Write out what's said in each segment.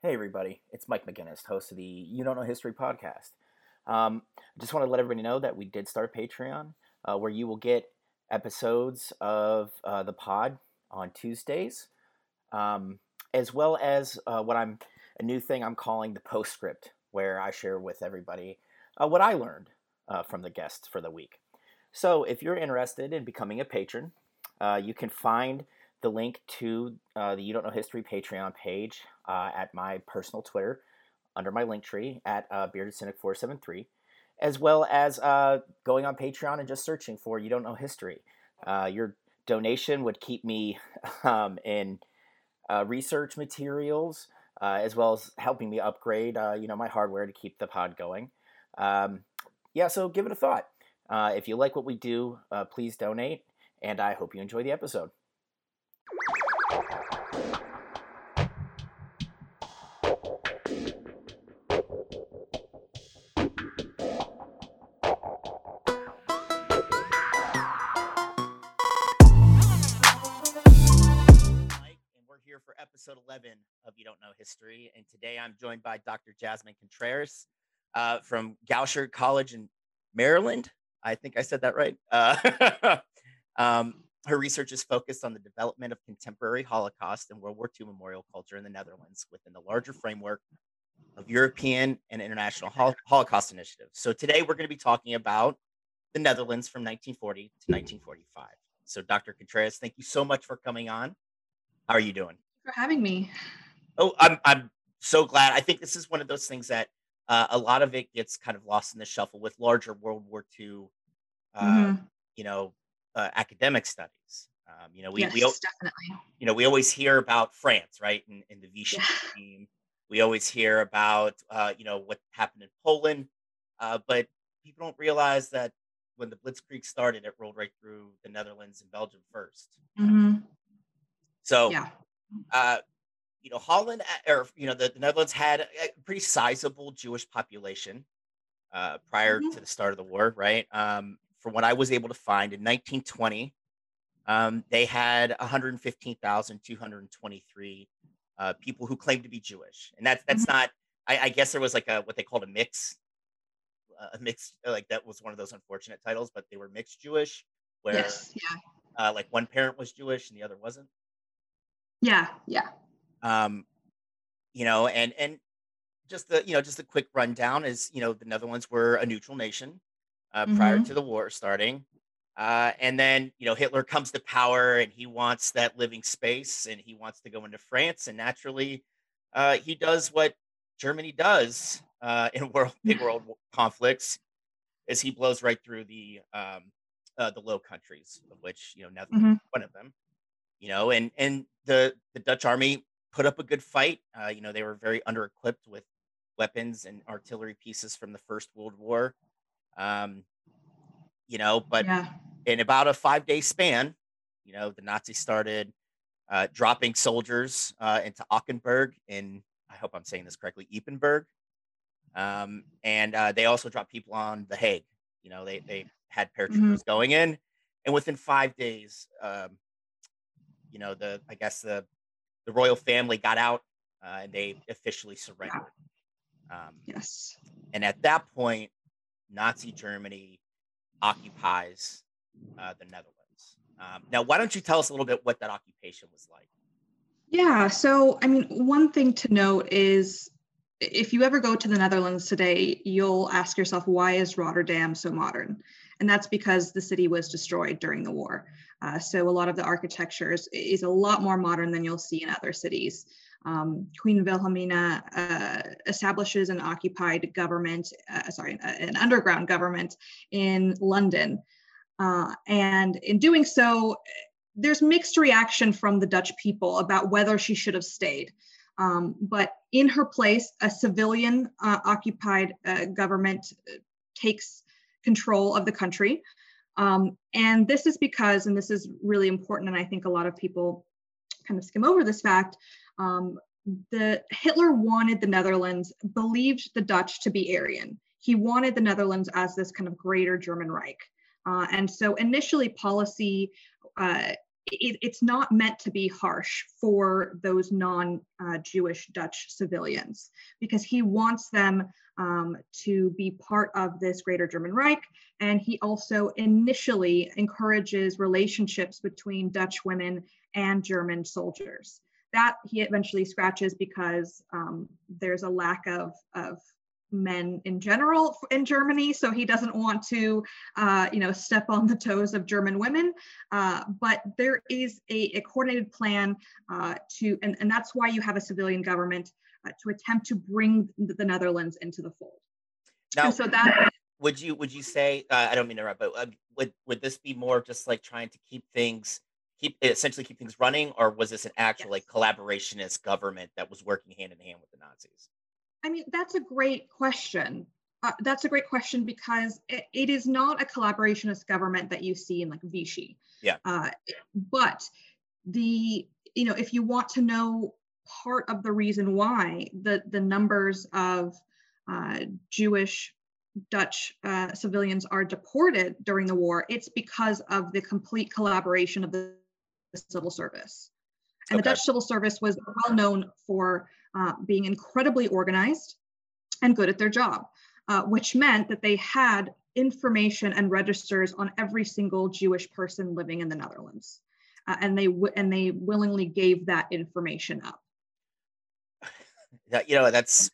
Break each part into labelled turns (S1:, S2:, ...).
S1: Hey, everybody. It's Mike McGinnis, host of the You Don't Know History podcast. Um, I just want to let everybody know that we did start Patreon, uh, where you will get episodes of uh, the pod on Tuesdays, um, as well as uh, what I'm a new thing I'm calling the postscript, where I share with everybody uh, what I learned uh, from the guests for the week. So, if you're interested in becoming a patron, uh, you can find the link to uh, the You Don't Know History Patreon page uh, at my personal Twitter under my Linktree at uh, Bearded Cynic 473, as well as uh, going on Patreon and just searching for You Don't Know History. Uh, your donation would keep me um, in uh, research materials, as well as helping me upgrade, you know, my hardware to keep the pod going. Um, yeah, so give it a thought. if you like what we do, please donate, and I hope you enjoy the episode. Episode 11 of You Don't Know History. And today I'm joined by Dr. Jasmine Contreras uh, from Goucher College in Maryland. I think I said that right. Uh, um, her research is focused on the development of contemporary Holocaust and World War II memorial culture in the Netherlands within the larger framework of European and international Holocaust initiatives. So today we're going to be talking about the Netherlands from 1940 to 1945. So, Dr. Contreras, thank you so much for coming on. How are you doing?
S2: for having me.
S1: Oh, I'm I'm so glad. I think this is one of those things that uh, a lot of it gets kind of lost in the shuffle with larger World War II, uh, mm-hmm. you know, uh, academic studies. Um, you know, we,
S2: yes,
S1: we
S2: definitely.
S1: You know, we always hear about France, right, in, in the Vichy yeah. team. We always hear about uh, you know what happened in Poland, uh, but people don't realize that when the Blitzkrieg started, it rolled right through the Netherlands and Belgium 1st
S2: mm-hmm.
S1: So yeah uh, you know, Holland uh, or you know the, the, Netherlands had a pretty sizable Jewish population uh, prior mm-hmm. to the start of the war, right? Um, from what I was able to find in 1920, um, they had 115,223 uh, people who claimed to be Jewish, and that's that's mm-hmm. not. I, I, guess there was like a what they called a mix, a mix like that was one of those unfortunate titles, but they were mixed Jewish, where
S2: yes, yeah.
S1: Uh, like one parent was Jewish and the other wasn't.
S2: Yeah, yeah.
S1: Um, you know, and and just the you know just a quick rundown is you know the Netherlands were a neutral nation uh, prior mm-hmm. to the war starting, uh, and then you know Hitler comes to power and he wants that living space and he wants to go into France and naturally uh, he does what Germany does uh, in world big world conflicts is he blows right through the um, uh, the Low Countries, of which you know Netherlands mm-hmm. one of them you know, and and the the Dutch army put up a good fight. Uh, you know, they were very under equipped with weapons and artillery pieces from the First World War. Um, you know, but yeah. in about a five day span, you know, the Nazis started uh, dropping soldiers uh, into Ockenburg in, I hope I'm saying this correctly, Ypenburg. Um, and uh, they also dropped people on The Hague. You know, they, they had paratroopers mm-hmm. going in. And within five days, um, you know the I guess the the royal family got out uh, and they officially surrendered.
S2: Um, yes.
S1: And at that point, Nazi Germany occupies uh, the Netherlands. Um, now, why don't you tell us a little bit what that occupation was like?
S2: Yeah. So, I mean, one thing to note is if you ever go to the Netherlands today, you'll ask yourself, why is Rotterdam so modern? And that's because the city was destroyed during the war. Uh, so a lot of the architecture is, is, a lot more modern than you'll see in other cities. Um, Queen Wilhelmina uh, establishes an occupied government, uh, sorry, an underground government in London. Uh, and in doing so, there's mixed reaction from the Dutch people about whether she should have stayed. Um, but in her place, a civilian uh, occupied uh, government takes control of the country. Um, and this is because, and this is really important, and I think a lot of people kind of skim over this fact. Um, the Hitler wanted the Netherlands, believed the Dutch to be Aryan. He wanted the Netherlands as this kind of greater German Reich. Uh, and so initially policy uh, it, it's not meant to be harsh for those non-Jewish uh, Dutch civilians because he wants them um, to be part of this greater German Reich. And he also initially encourages relationships between Dutch women and German soldiers. That he eventually scratches because um, there's a lack of, of men in general in Germany, so he doesn't want to, uh, you know, step on the toes of German women. Uh, but there is a, a coordinated plan uh, to, and, and that's why you have a civilian government uh, to attempt to bring the Netherlands into the fold.
S1: Now, and so that would you would you say? Uh, I don't mean to interrupt, but uh, would would this be more just like trying to keep things? Keep essentially keep things running or was this an actual yes. like collaborationist government that was working hand in hand with the nazis
S2: I mean, that's a great question. Uh, that's a great question because it, it is not a collaborationist government that you see in like Vichy.
S1: Yeah. Uh,
S2: but the you know if you want to know part of the reason why the the numbers of uh, Jewish Dutch uh, civilians are deported during the war, it's because of the complete collaboration of the, the civil service. And okay. the Dutch civil service was well known for uh, being incredibly organized and good at their job, uh, which meant that they had information and registers on every single Jewish person living in the Netherlands. Uh, and they w- and they willingly gave that information up.
S1: you know, that's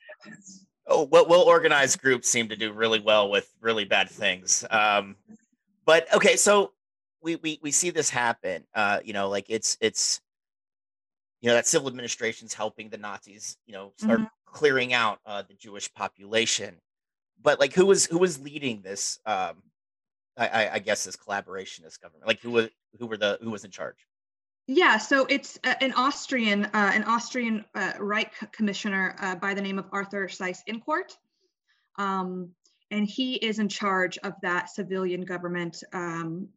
S1: oh, well, well organized groups seem to do really well with really bad things. Um, but okay, so we we we see this happen. Uh, you know, like it's it's you know that civil administration's helping the Nazis, you know, start mm-hmm. clearing out uh, the Jewish population. But like, who was who was leading this? Um, I, I guess this collaborationist government. Like, who was who were the who was in charge?
S2: Yeah, so it's uh, an Austrian, uh, an Austrian uh, Reich commissioner uh, by the name of Arthur Seyss-Inquart, um, and he is in charge of that civilian government um,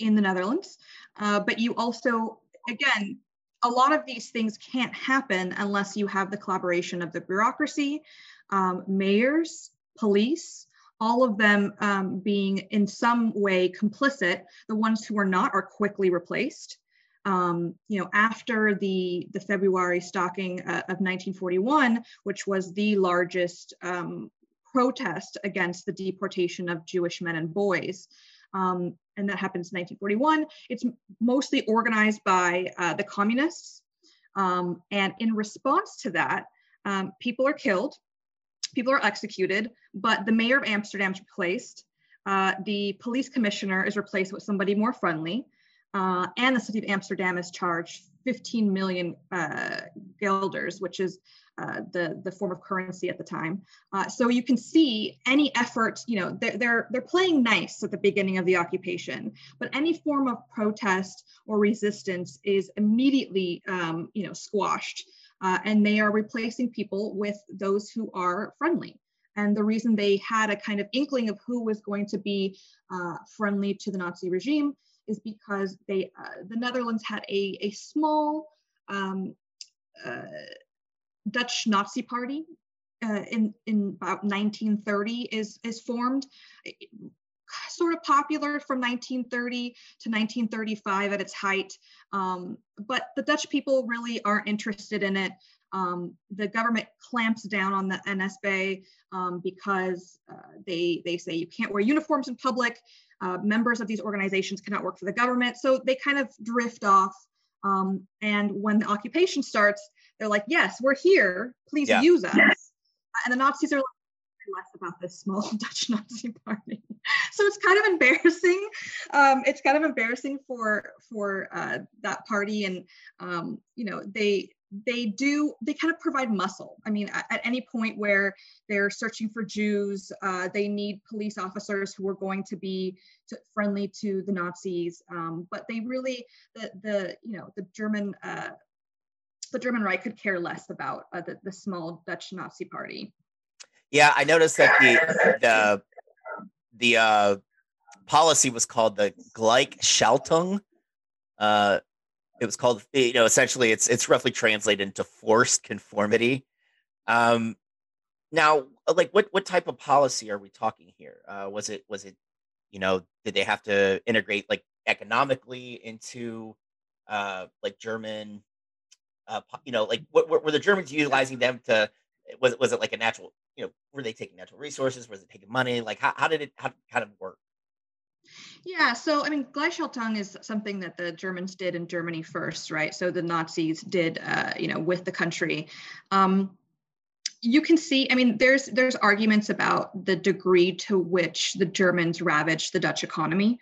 S2: in the Netherlands. Uh, but you also, again, a lot of these things can't happen unless you have the collaboration of the bureaucracy, um, mayors, police, all of them um, being in some way complicit. The ones who are not are quickly replaced. Um, you know, after the the February stalking uh, of 1941, which was the largest um, protest against the deportation of Jewish men and boys, um, and that happens in 1941. It's mostly organized by uh, the communists. Um, and in response to that, um, people are killed, people are executed, but the mayor of Amsterdam is replaced. Uh, the police commissioner is replaced with somebody more friendly. Uh, and the city of Amsterdam is charged 15 million uh, guilders, which is uh, the the form of currency at the time. Uh, so you can see any effort, you know, they're, they're they're playing nice at the beginning of the occupation, but any form of protest or resistance is immediately, um, you know, squashed, uh, and they are replacing people with those who are friendly. And the reason they had a kind of inkling of who was going to be uh, friendly to the Nazi regime is because they uh, the Netherlands had a a small um, uh, Dutch Nazi Party uh, in in about 1930 is is formed, sort of popular from 1930 to 1935 at its height. Um, but the Dutch people really aren't interested in it. Um, the government clamps down on the NSB um, because uh, they they say you can't wear uniforms in public. Uh, members of these organizations cannot work for the government, so they kind of drift off. Um, and when the occupation starts, they're like, yes, we're here. Please yeah. use us. And the Nazis are like, less about this small Dutch Nazi party. so it's kind of embarrassing. Um, it's kind of embarrassing for for uh, that party, and um, you know they they do they kind of provide muscle. I mean, at, at any point where they're searching for Jews, uh, they need police officers who are going to be to, friendly to the Nazis. Um, but they really the the you know the German uh, the German Reich could care less about uh, the, the small Dutch Nazi party.
S1: Yeah, I noticed that the the the uh, policy was called the Gleichschaltung. Uh, it was called, you know, essentially it's it's roughly translated into forced conformity. Um, now, like, what what type of policy are we talking here? Uh, was it was it, you know, did they have to integrate like economically into uh, like German, uh, you know, like what, were the Germans utilizing them to? Was it was it like a natural? You know, were they taking natural resources? Was it taking money? Like how, how did it how kind of work?
S2: Yeah, so I mean, Gleichschaltung is something that the Germans did in Germany first, right? So the Nazis did, uh, you know, with the country. Um, you can see i mean there's there's arguments about the degree to which the germans ravaged the dutch economy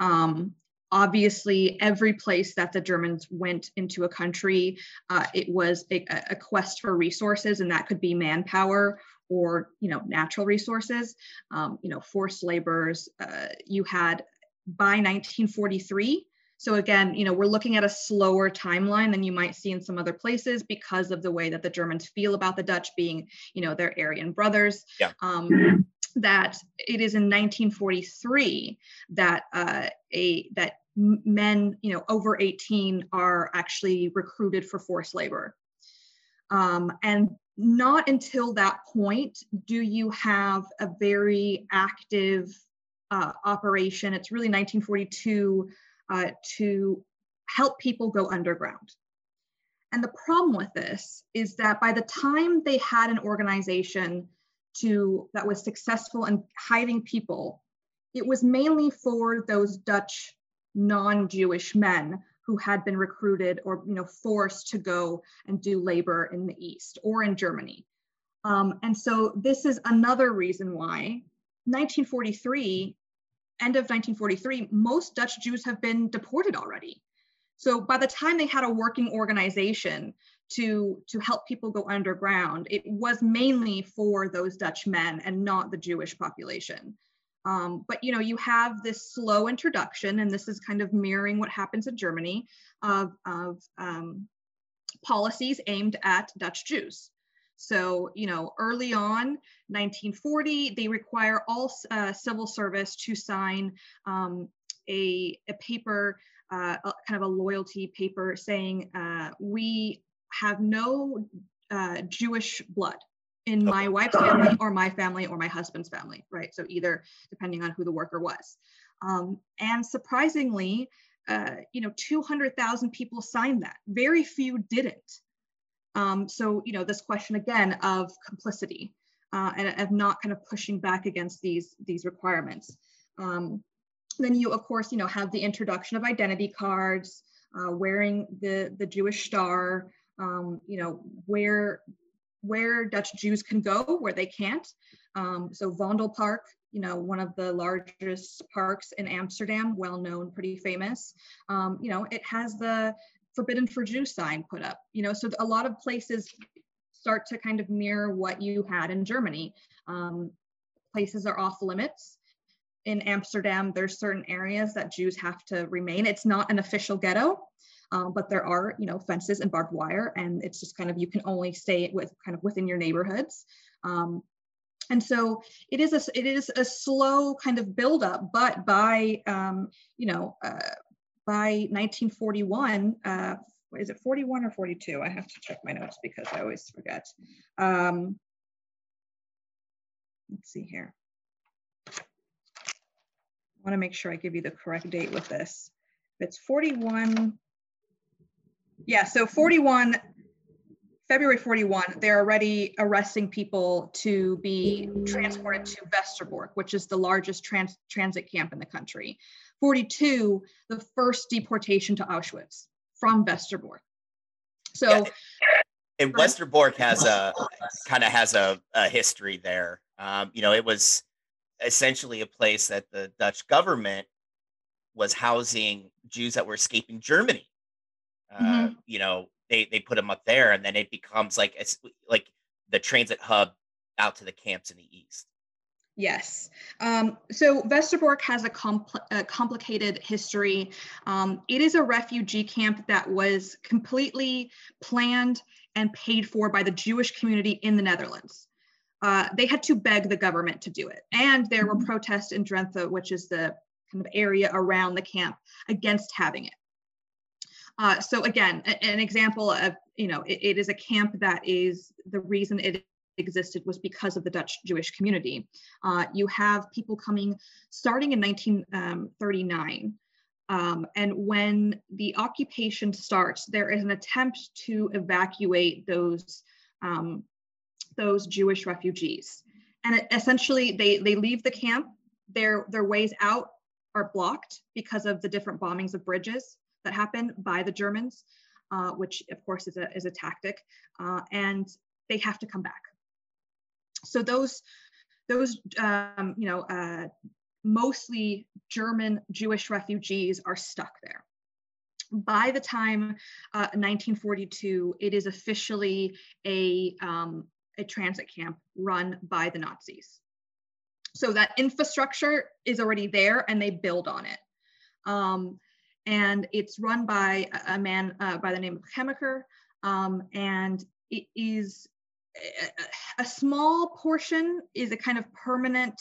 S2: um, obviously every place that the germans went into a country uh, it was a, a, quest for resources and that could be manpower or you know natural resources um, you know forced laborers uh, you had by 1943 so again, you know, we're looking at a slower timeline than you might see in some other places because of the way that the Germans feel about the Dutch being, you know, their Aryan brothers.
S1: Yeah.
S2: Um, that it is in 1943 that uh, a that men, you know, over 18 are actually recruited for forced labor. Um, and not until that point do you have a very active uh, operation. It's really 1942 uh, to help people go underground. And the problem with this is that by the time they had an organization to that was successful in hiding people, it was mainly for those Dutch non-Jewish men who had been recruited or you know forced to go and do labor in the East or in Germany. Um, and so this is another reason why 1943 end of 1943, most Dutch Jews have been deported already. So by the time they had a working organization to, to help people go underground, it was mainly for those Dutch men and not the Jewish population. Um, but you know, you have this slow introduction, and this is kind of mirroring what happens in Germany of, of um, policies aimed at Dutch Jews. So, you know, early on, 1940, they require all uh, civil service to sign um, a, a paper, uh, a, kind of a loyalty paper saying, uh, we have no uh, Jewish blood in my wife's family or my family or my husband's family, right? So either depending on who the worker was. Um, and surprisingly, uh, you know, 200,000 people signed that. Very few didn't. Um, so, you know, this question again of complicity uh, and of not kind of pushing back against these, these requirements. Um, then you, of course, you know, have the introduction of identity cards, uh, wearing the, the Jewish star, um, you know, where, where Dutch Jews can go, where they can't. Um, so Vondelpark, you know, one of the largest parks in Amsterdam, well known, pretty famous. Um, you know, it has the forbidden for Jews sign put up. You know, so a lot of places start to kind of mirror what you had in Germany. Um, places are off limits. In Amsterdam, there's certain areas that Jews have to remain. It's not an official ghetto, um, but there are, you know, fences and barbed wire, and it's just kind of you can only stay with kind of within your neighborhoods. Um, and so it is a it is a slow kind of buildup, but by um, you know uh, by 1941, uh, is it 41 or 42? I have to check my notes because I always forget. Um, let's see here. I want to make sure I give you the correct date with this. If it's 41, yeah, so 41, February 41, they're already arresting people to be transported to Westerbork, which is the largest trans transit camp in the country. 42, the first deportation to Auschwitz from Westerbork. So, yeah,
S1: and Westerbork has a kind of has a, a, history there. Um, you know, it was essentially a place that the Dutch government was housing Jews that were escaping Germany. Uh, mm-hmm. You know, they they put them up there, and then it becomes like it's like the transit hub out to the camps in the east.
S2: Yes. Um, so Westerbork has a, compl- a complicated history. Um, it is a refugee camp that was completely planned and paid for by the Jewish community in the Netherlands. Uh, they had to beg the government to do it. And there were mm-hmm. protests in Drenthe, which is the kind of area around the camp, against having it. Uh, so again, a, an example of, you know, it, it is a camp that is the reason it existed was because of the Dutch Jewish community. Uh, you have people coming starting in 1939. Um, and when the occupation starts, there is an attempt to evacuate those, um, those Jewish refugees. And it, essentially, they, they leave the camp, their, their ways out are blocked because of the different bombings of bridges that happen by the Germans, uh, which of course is a, is a tactic, uh, and they have to come back. So those, those um, you know, uh, mostly German Jewish refugees are stuck there. By the time uh, 1942, it is officially a, um, a transit camp run by the Nazis. So that infrastructure is already there and they build on it. Um, and it's run by a man uh, by the name of Gemmeker. Um, and it is a, small portion is a kind of permanent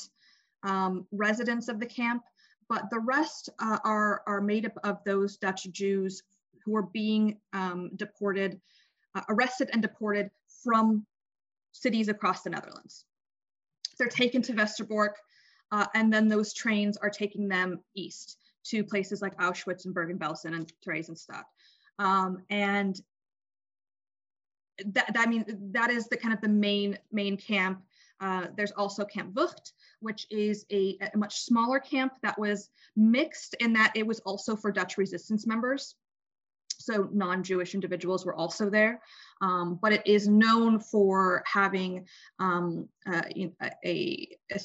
S2: um, of the camp, but the rest uh, are, are made up of those Dutch Jews who are being um, deported, uh, arrested and deported from cities across the Netherlands. They're taken to Westerbork, uh, and then those trains are taking them east to places like Auschwitz and Bergen-Belsen and Theresienstadt. Um, and that, that, I mean, that is the kind of the main, main camp. Uh, there's also Camp Vught, which is a, a, much smaller camp that was mixed in that it was also for Dutch resistance members. So non-Jewish individuals were also there, um, but it is known for having um, uh, a, a,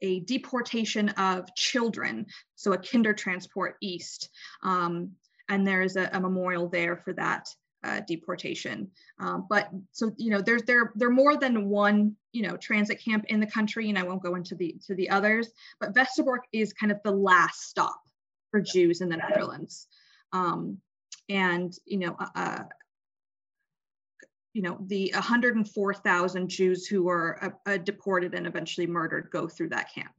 S2: a, deportation of children, so a kinder transport east. Um, and there is a, a memorial there for that uh, deportation. Um, but so you know, there's there there are more than one you know transit camp in the country, and I won't go into the to the others. But Westerbork is kind of the last stop for Jews in the Netherlands, um, and you know. Uh, uh you know the 104,000 Jews who were uh, uh, deported and eventually murdered go through that camp.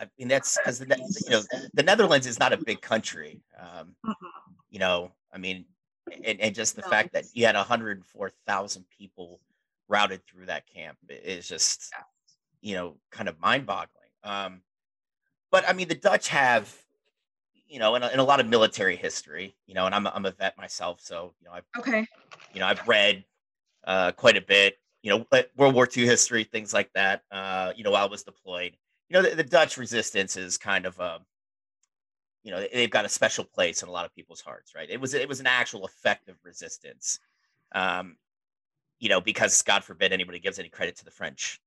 S1: I mean that's because you know the Netherlands is not a big country. Um, mm-hmm. You know, I mean and, and just the no, fact that you had 104,000 people routed through that camp is just, yeah. you know, kind of mind boggling. Um, but I mean, the Dutch have, you know, in a, in a lot of military history, you know, and I'm, I'm a vet myself. So, you know, I've,
S2: okay.
S1: you know, I've read uh, quite a bit, you know, World War II history, things like that, uh, you know, while I was deployed. You know, the, the Dutch resistance is kind of a, you know they've got a special place in a lot of people's hearts right it was it was an actual effective resistance um you know because god forbid anybody gives any credit to the french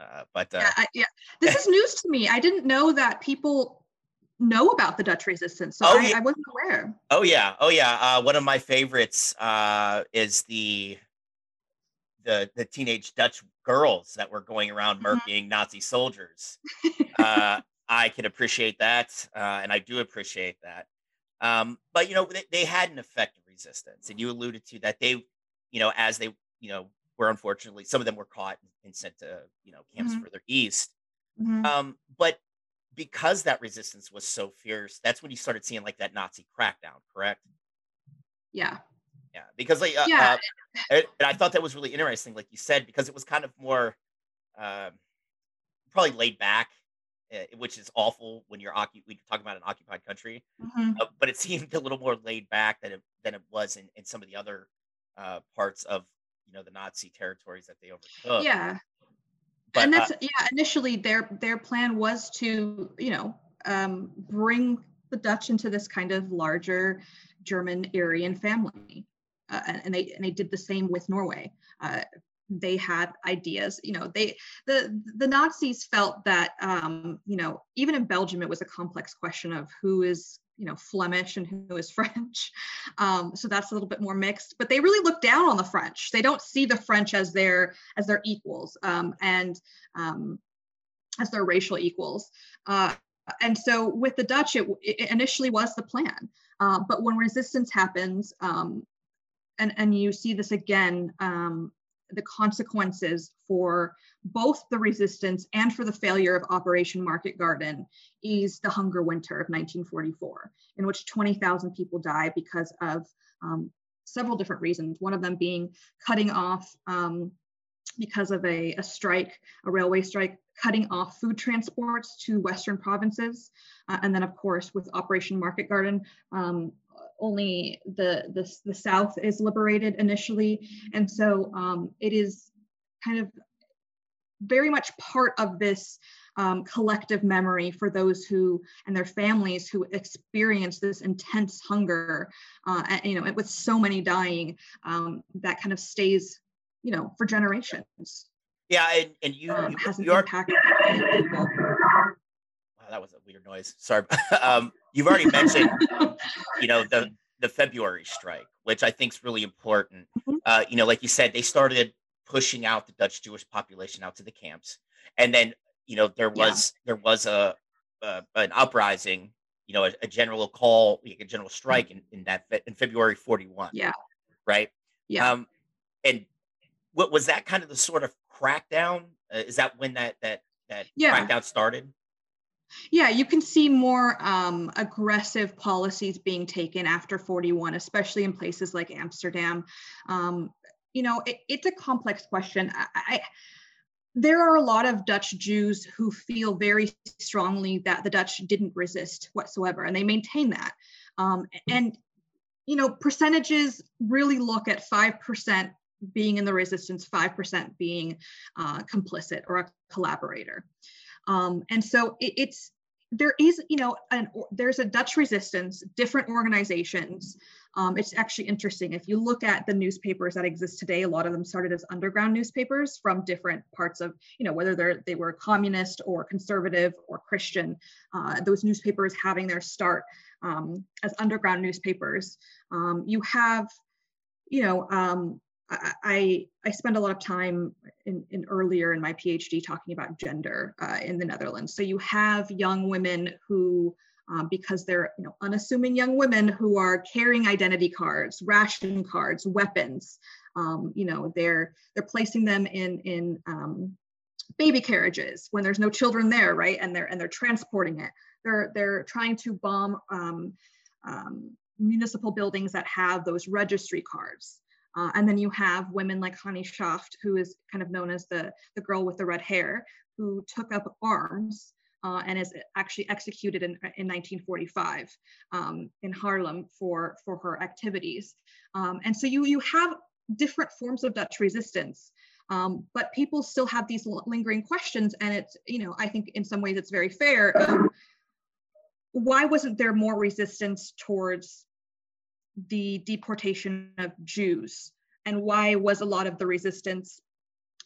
S1: uh, but uh,
S2: yeah, I, yeah this is news to me i didn't know that people know about the dutch resistance so oh, I, yeah. I, wasn't aware
S1: oh yeah oh yeah uh, one of my favorites uh, is the the the teenage dutch girls that were going around murking mm-hmm. nazi soldiers uh, I can appreciate that, uh, and I do appreciate that. Um, but you know, they, they, had an effective resistance, and you alluded to that. They, you know, as they, you know, were unfortunately some of them were caught and sent to you know camps mm-hmm. further east. Mm-hmm. Um, but because that resistance was so fierce, that's when you started seeing like that Nazi crackdown. Correct?
S2: Yeah.
S1: Yeah, because like uh, yeah, uh, and I thought that was really interesting, like you said, because it was kind of more, uh, probably laid back Eh, which is awful when you're occup- we talk about an occupied country. Mm-hmm. Uh, but it seemed a little more laid back than it than it was in, in some of the other uh, parts of you know the Nazi territories that they overtook.
S2: Yeah, but, and that's uh, yeah. Initially, their their plan was to you know um, bring the Dutch into this kind of larger German Aryan family, uh, and they and they did the same with Norway. Uh, they had ideas you know they the the nazis felt that um you know even in belgium it was a complex question of who is you know flemish and who is french. Um, so that's a little bit more mixed but they really look down on the french. They don't see the french as their as their equals um, and um, as their racial equals. Uh, and so with the dutch it, it initially was the plan. Uh, but when resistance happens um, and and you see this again um, the consequences for both the resistance and for the failure of Operation Market Garden is the hunger winter of 1944, in which 20,000 people die because of um, several different reasons. One of them being cutting off um, because of a, a, strike, a railway strike cutting off food transports to Western provinces. Uh, and then, of course, with Operation Market Garden, um, only the, the, the South is liberated initially. And so um, it is kind of very much part of this um, collective memory for those who and their families who experience this intense hunger, uh, and, you know, with so many dying, um, that kind of stays, you know, for generations.
S1: Yeah, and, and you, um,
S2: has
S1: an
S2: impact.
S1: Wow, that was a weird noise. Sorry. um, you've already mentioned, you know, the the February strike, which I think is really important. Mm-hmm. Uh, you know, like you said, they started pushing out the Dutch Jewish population out to the camps, and then you know there was yeah. there was a, a, an uprising, you know, a, a general call, like a general strike in, in that in February forty one.
S2: Yeah.
S1: Right.
S2: Yeah.
S1: Um, and what was that kind of the sort of crackdown? Uh, is that when that that that yeah. crackdown started?
S2: Yeah, you can see more um, aggressive policies being taken after 41, especially in places like Amsterdam. Um, you know, it, it's a complex question. I, I, there are a lot of Dutch Jews who feel very strongly that the Dutch didn't resist whatsoever, and they maintain that. Um, and you know, percentages really look at five percent being in the resistance, five percent being uh, complicit or a collaborator. Um, and so it, it's there is, you know, an, there's a Dutch resistance, different organizations. Um, it's actually interesting. If you look at the newspapers that exist today, a lot of them started as underground newspapers from different parts of, you know, whether they're they were communist or conservative or Christian. Uh, those newspapers having their start um, as underground newspapers. Um, you have, you know, um, I, I spend a lot of time in, in earlier in my PhD talking about gender uh, in the Netherlands. So you have young women who, um, because they're you know unassuming young women who are carrying identity cards, ration cards, weapons. Um, you know they're they're placing them in in um, baby carriages when there's no children there, right? And they're and they're transporting it. They're they're trying to bomb um, um, municipal buildings that have those registry cards. Uh, and then you have women like Hannie Schaft, who is kind of known as the, the girl with the red hair, who took up arms uh, and is actually executed in, in 1945 um, in Haarlem for, for her activities. Um, and so you, you have different forms of Dutch resistance. Um, but people still have these lingering questions, and it's, you know, I think in some ways it's very fair. why wasn't there more resistance towards the deportation of Jews and why was a lot of the resistance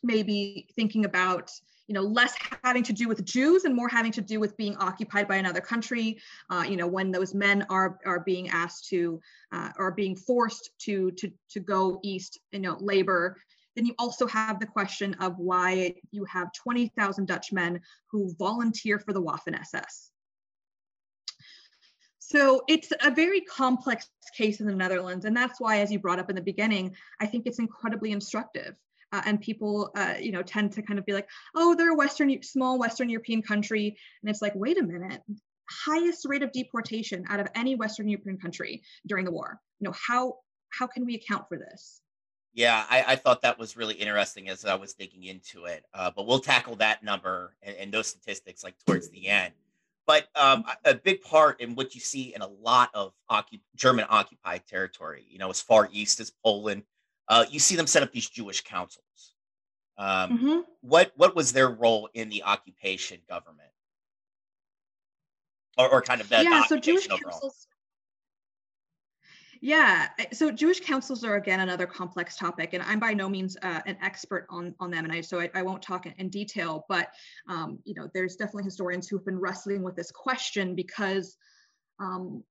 S2: maybe thinking about you know less having to do with Jews and more having to do with being occupied by another country. Uh, you know when those men are are being asked to uh, or being forced to to to go east, you know labor. Then you also have the question of why you have 20,000 Dutch men who volunteer for the Waffen SS. So it's a very complex case in the Netherlands. And that's why, as you brought up in the beginning, I think it's incredibly instructive. Uh, and people, uh, you know, tend to kind of be like, oh, they're a Western, small Western European country. And it's like, wait a minute, highest rate of deportation out of any Western European country during the war. You know, how, how can we account for this?
S1: Yeah, I, I, thought that was really interesting as I was digging into it. Uh, but we'll tackle that number and, and, those statistics like towards the end. But um, a big part in what you see in a lot of occup- German occupied territory, you know, as far east as Poland, uh, you see them set up these Jewish councils. Um, mm-hmm. What what was their role in the occupation government, or, or kind of that?
S2: Yeah, so Jewish overall? councils. Yeah, so Jewish councils are again another complex topic, and I'm by no means uh, an expert on on them, and I so I, I won't talk in, in detail. But um, you know, there's definitely historians who've been wrestling with this question because um,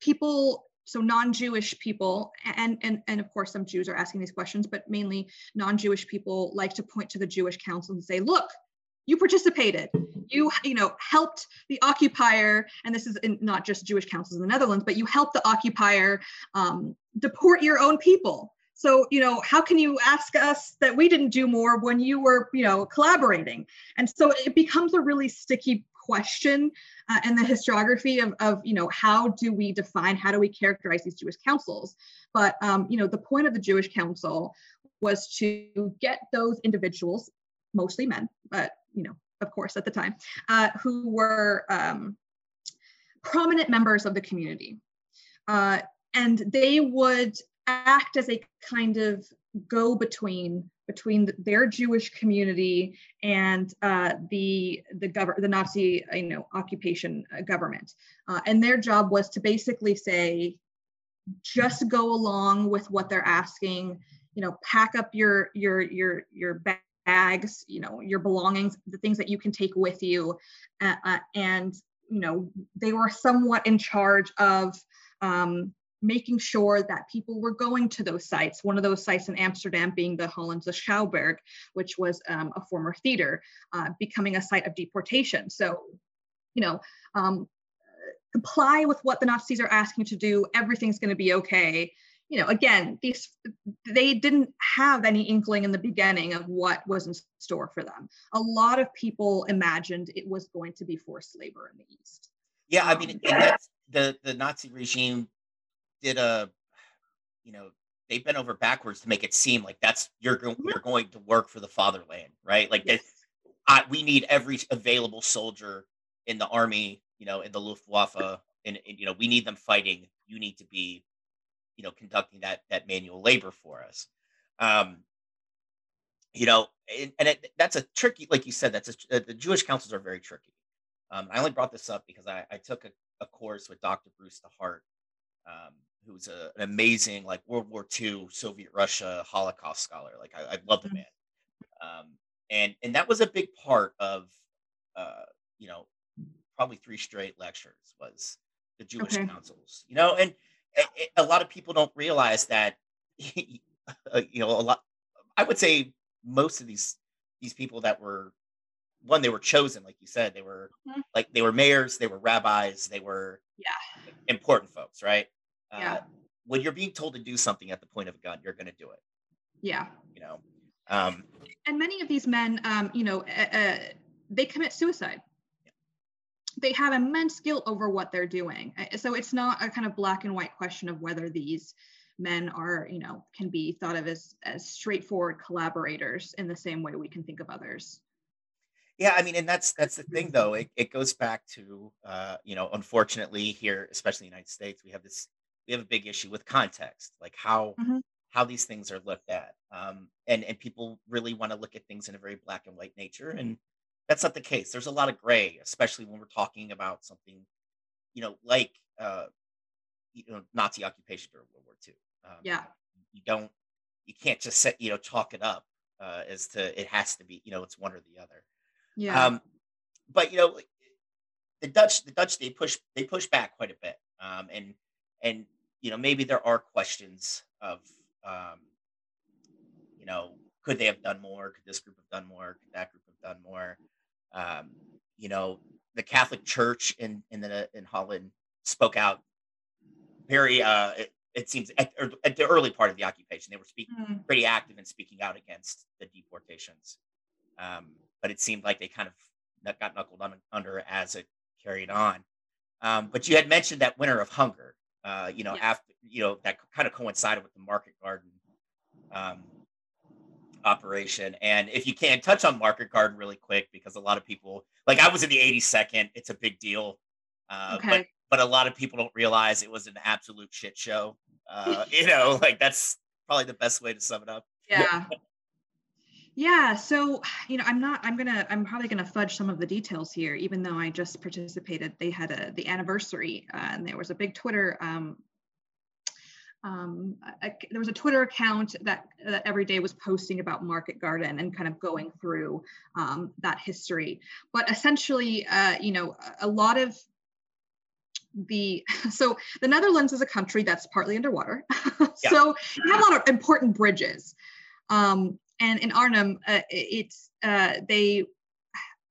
S2: people, so non-Jewish people, and and and of course some Jews are asking these questions, but mainly non-Jewish people like to point to the Jewish council and say, look, you participated. You you know helped the occupier and this is in, not just jewish councils in the netherlands but you helped the occupier um, deport your own people. So you know how can you ask us that we didn't do more when you were you know collaborating? And so it becomes a really sticky question uh, in the historiography of, of you know how do we define how do we characterize these jewish councils? But um, you know the point of the jewish council was to get those individuals mostly men, but you know, of course, at the time, uh, who were um, prominent members of the community. Uh, and they would act as a kind of go between between their Jewish community and uh, the the gov- the Nazi you know occupation uh, government, uh, and their job was to basically say, just go along with what they're asking. You know, pack up your your your your bags, you know, your belongings, the things that you can take with you, uh, uh, and you know they were somewhat in charge of um, making sure that people were going to those sites. One of those sites in Amsterdam being the Hollandse Schouwburg, which was um, a former theater, uh, becoming a site of deportation. So, you know, um, comply with what the Nazis are asking you to do. Everything's going to be okay. You know, again, these they didn't have any inkling in the beginning of what was in store for them. A lot of people imagined it was going to be forced labor in the East.
S1: Yeah, I mean, the the Nazi regime did a, you know, they bent over backwards to make it seem like that's you're going mm-hmm. you're going to work for the fatherland, right? Like yes. I, we need every available soldier in the army, you know, in the Luftwaffe, and, and you know, we need them fighting. You need to be, you know, conducting that that manual labor for us. Um, you know, and, and it, that's a tricky, like you said, that's a, the Jewish councils are very tricky. Um, I only brought this up because I, I took a, a course with Dr. Bruce DeHart, um, who's a, an amazing like World War II Soviet Russia Holocaust scholar. Like I, I love the mm-hmm. man, um, and and that was a big part of uh, you know probably three straight lectures was the Jewish okay. councils. You know, and a, a lot of people don't realize that uh, you know a lot. I would say most of these these people that were one they were chosen like you said they were mm-hmm. like they were mayors they were rabbis they were
S2: yeah
S1: important folks right
S2: yeah. Uh,
S1: when you're being told to do something at the point of a gun, you're going to do it.
S2: Yeah.
S1: You know. Um,
S2: and many of these men, um, you know, uh, uh, they commit suicide. They have immense guilt over what they're doing. So it's not a kind of black and white question of whether these men are, you know, can be thought of as as straightforward collaborators in the same way we can think of others.
S1: Yeah, I mean, and that's that's the thing, though. It, it goes back to, uh, you know, unfortunately here, especially in the United States, we have this we have a big issue with context, like how mm-hmm. how these things are looked at, um, and and people really want to look at things in a very black and white nature, and that's not the case. There's a lot of gray, especially when we're talking about something, you know, like uh, you know Nazi occupation during World War II.
S2: Um, yeah,
S1: you don't, you can't just set, you know, chalk it up uh, as to it has to be, you know, it's one or the other.
S2: Yeah. Um,
S1: but you know, the Dutch, the Dutch, they push, they push back quite a bit, um, and and you know, maybe there are questions of, um, you know, could they have done more? Could this group have done more? Could that group have done more? Um, you know, the Catholic Church in in the in Holland spoke out very. Uh, it, it seems at, at, the early part of the occupation, they were speaking mm. pretty active in speaking out against the deportations. Um, but it seemed like they kind of got knuckled under as it carried on. Um, but you had mentioned that winter of hunger, uh, you know, yeah. after you know that kind of coincided with the market garden um, operation. And if you can touch on market garden really quick, because a lot of people, like I was in the 82nd, it's a big deal. Uh, okay. But but a lot of people don't realize it was an absolute shit show. Uh, you know, like that's probably the best way to sum it up.
S2: Yeah. Yeah, so you know, I'm not. I'm gonna. I'm probably gonna fudge some of the details here, even though I just participated. They had a the anniversary, uh, and there was a big Twitter. Um, um, a, there was a Twitter account that that every day was posting about Market Garden and kind of going through um, that history. But essentially, uh, you know, a lot of the so the Netherlands is a country that's partly underwater, yeah. so you have a lot of important bridges. Um, and in Arnhem, uh, it's uh, they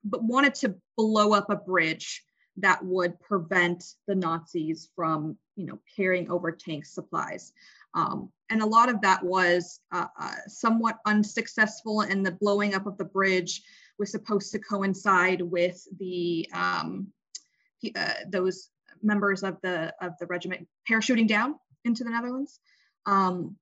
S2: wanted to blow up a bridge that would prevent the Nazis from, you know, carrying over tank supplies. Um, and a lot of that was uh, uh, somewhat unsuccessful, and the blowing up of the bridge was supposed to coincide with the um, uh, those members of the of the regiment parachuting down into the Netherlands. Um,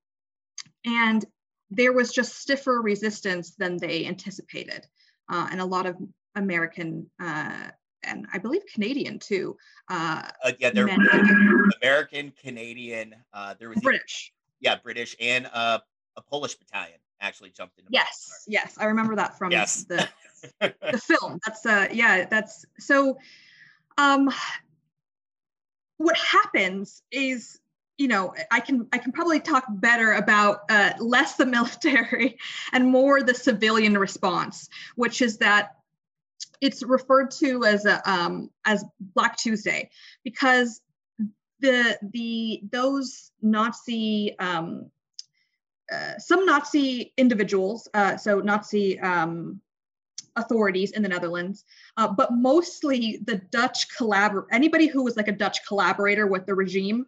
S2: and there was just stiffer resistance than they anticipated. uh, and a lot of American uh, and I believe Canadian too. Uh,
S1: uh, yeah, they're American, Canadian. Uh, there was
S2: British.
S1: yeah, British and uh, a Polish battalion actually jumped in.
S2: Yes, yes, I remember that from
S1: yes.
S2: the the film. That's uh, yeah, that's so. Um, what happens is you know i can i can probably talk better about uh, less the military and more the civilian response which is that it's referred to as a um, as black tuesday because the the those nazi um, uh, some nazi individuals uh, so nazi um, authorities in the Netherlands, uh, but mostly the Dutch collaborator, anybody who was like a Dutch collaborator with the regime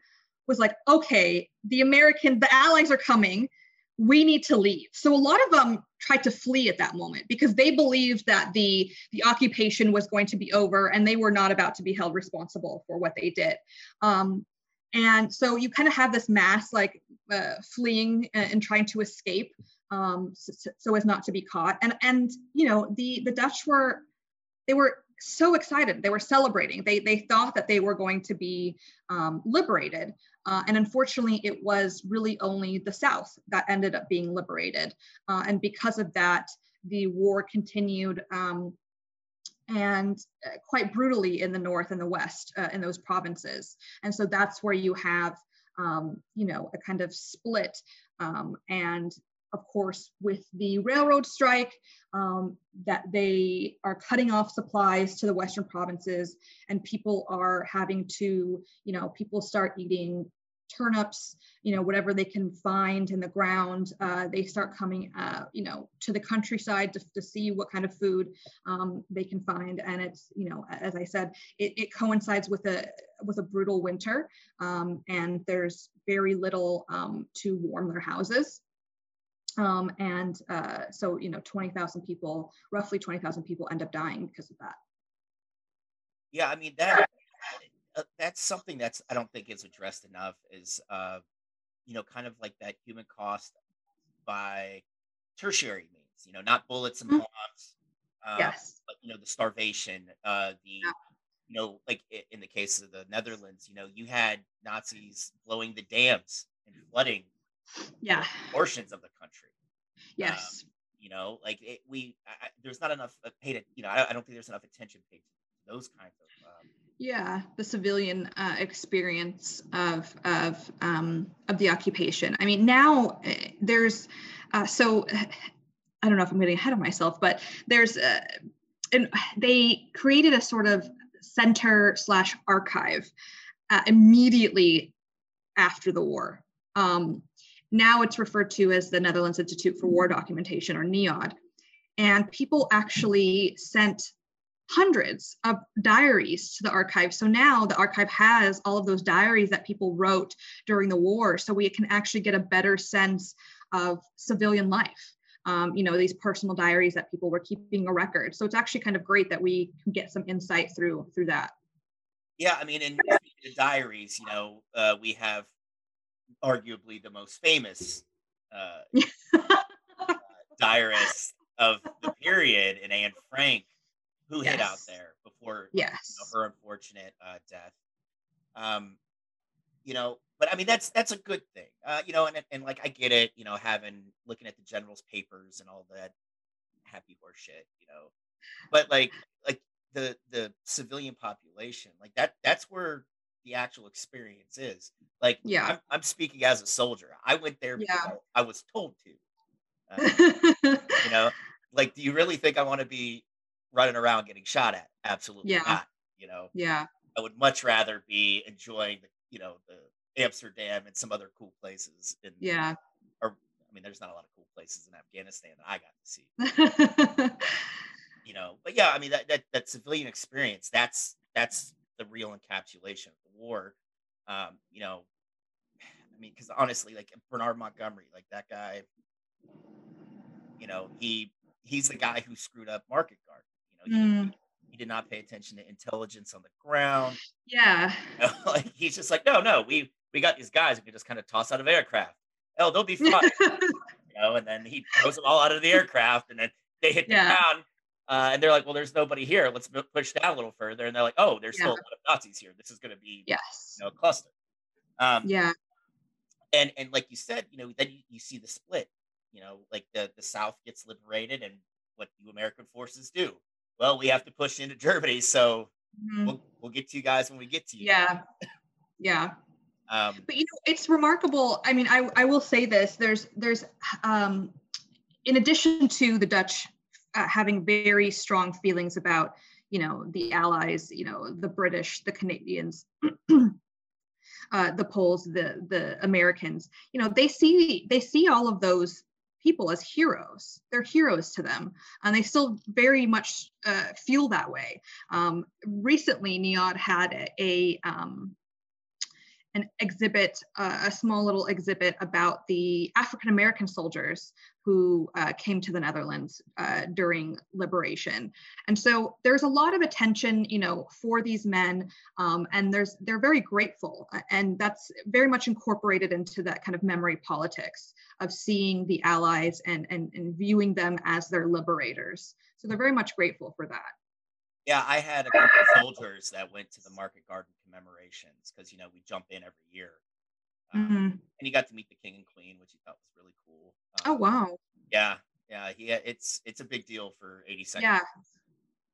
S2: was like, okay, the American, the Allies are coming. We need to leave. So a lot of them tried to flee at that moment because they believed that the the occupation was going to be over and they were not about to be held responsible for what they did. Um, and so you kind of have this mass like uh, fleeing and, and, trying to escape um, so, so, as not to be caught. And and you know the the Dutch were they were so excited. They were celebrating. They they thought that they were going to be um, liberated. Uh, and unfortunately, it was really only the South that ended up being liberated. Uh, and because of that, the war continued um, and uh, quite brutally in the North and the West uh, in those provinces. And so that's where you have, um, you know, a kind of split. Um, and of course, with the railroad strike, um, that they are cutting off supplies to the Western provinces, and people are having to, you know, people start eating turnips, you know, whatever they can find in the ground. Uh, they start coming, uh, you know, to the countryside to, to see what kind of food um, they can find. And it's, you know, as I said, it, it coincides with a with a brutal winter, um, and there's very little um, to warm their houses. Um, and uh, so, you know, 20,000 people, roughly 20,000 people end up dying because of that.
S1: Yeah, I mean, that uh, that's something that's I don't think is addressed enough is, uh, you know, kind of like that human cost by tertiary means, you know, not bullets and mm-hmm. bombs.
S2: Um, yes.
S1: But, you know, the starvation, uh, the, yeah. you know, like in the case of the Netherlands, you know, you had Nazis blowing the dams and flooding
S2: yeah
S1: portions of the country
S2: yes.
S1: Um, you know like it, we I, there's not enough uh, paid you know I, I, don't think there's enough attention paid to those kinds of um,
S2: yeah the civilian uh, experience of of um, of the occupation. I mean now uh, there's uh, so i don't know if i'm getting ahead of myself but there's uh, and they created a sort of center slash archive uh, immediately after the war. Um, now it's referred to as the Netherlands Institute for War Documentation or NIOD. And people actually sent hundreds of diaries to the archive. So now the archive has all of those diaries that people wrote during the war. So we can actually get a better sense of civilian life. Um, you know, these personal diaries that people were keeping a record. So it's actually kind of great that we can get some insight through through that.
S1: Yeah, I mean, in, the diaries, you know, uh, we have arguably the most famous uh, uh, diarist of the period and Anne Frank, who yes. hid out there before
S2: yes.
S1: You know, her unfortunate uh, death. Um, you know, but I mean that's that's a good thing. Uh, you know, and and like I get it, you know, having looking at the general's papers and all that happy horse shit, you know. But like like the the civilian population, like that that's where the actual experience is. Like,
S2: yeah,
S1: I'm, I'm speaking as a soldier. I went there because
S2: yeah.
S1: I, I, was told to. Uh, you know, like, do you really think I want to be running around getting shot at? Absolutely
S2: yeah.
S1: not. You know,
S2: yeah,
S1: I would much rather be enjoying the, you know, the Amsterdam and some other cool places. In,
S2: yeah,
S1: or I mean, there's not a lot of cool places in Afghanistan that I got to see. you know, but yeah, I mean that that that civilian experience. That's that's the real encapsulation of the war. Um, you know, I mean, because honestly, like Bernard Montgomery, like that guy, you know, he he's the guy who screwed up Market Garden. You know, he, mm. he did not pay attention to intelligence on the ground.
S2: Yeah,
S1: you know, like he's just like, no, no, we we got these guys we can just kind of toss out of aircraft. Oh, they'll be fine. you know, and then he throws them all out of the aircraft, and then they hit the yeah. ground Uh, and they're like, well, there's nobody here. Let's push down a little further. And they're like, oh, there's yeah. still a lot of Nazis here. This is going to be,
S2: yes,
S1: you know, a cluster.
S2: Um, yeah.
S1: And and like you said, you know, then you, you see the split. You know, like the the South gets liberated, and what do American forces do? Well, we have to push into Germany, so mm-hmm. we'll we'll get to you guys when we get to you.
S2: Yeah. Yeah. Um, but you know, it's remarkable. I mean, I, I will say this: there's there's um, in addition to the Dutch uh, having very strong feelings about you know the Allies, you know the British, the Canadians. uh, the Poles, the the Americans, you know, they see they see all of those people as heroes. They're heroes to them, and they still very much uh, feel that way. Um, recently, NIOD had a, a um, an exhibit, uh, a small little exhibit about the African American soldiers who uh, came to the Netherlands uh, during liberation. And so there's a lot of attention, you know, for these men, um, and there's they're very grateful, and that's very much incorporated into that kind of memory politics of seeing the Allies and and, and viewing them as their liberators. So they're very much grateful for that.
S1: Yeah, I had a couple of soldiers that went to the Market Garden commemorations because you know we jump in every year, um, mm-hmm. and he got to meet the king and queen, which he thought was really cool.
S2: Oh, um, oh wow!
S1: Yeah, yeah, he it's it's a big deal for eighty seconds. Yeah.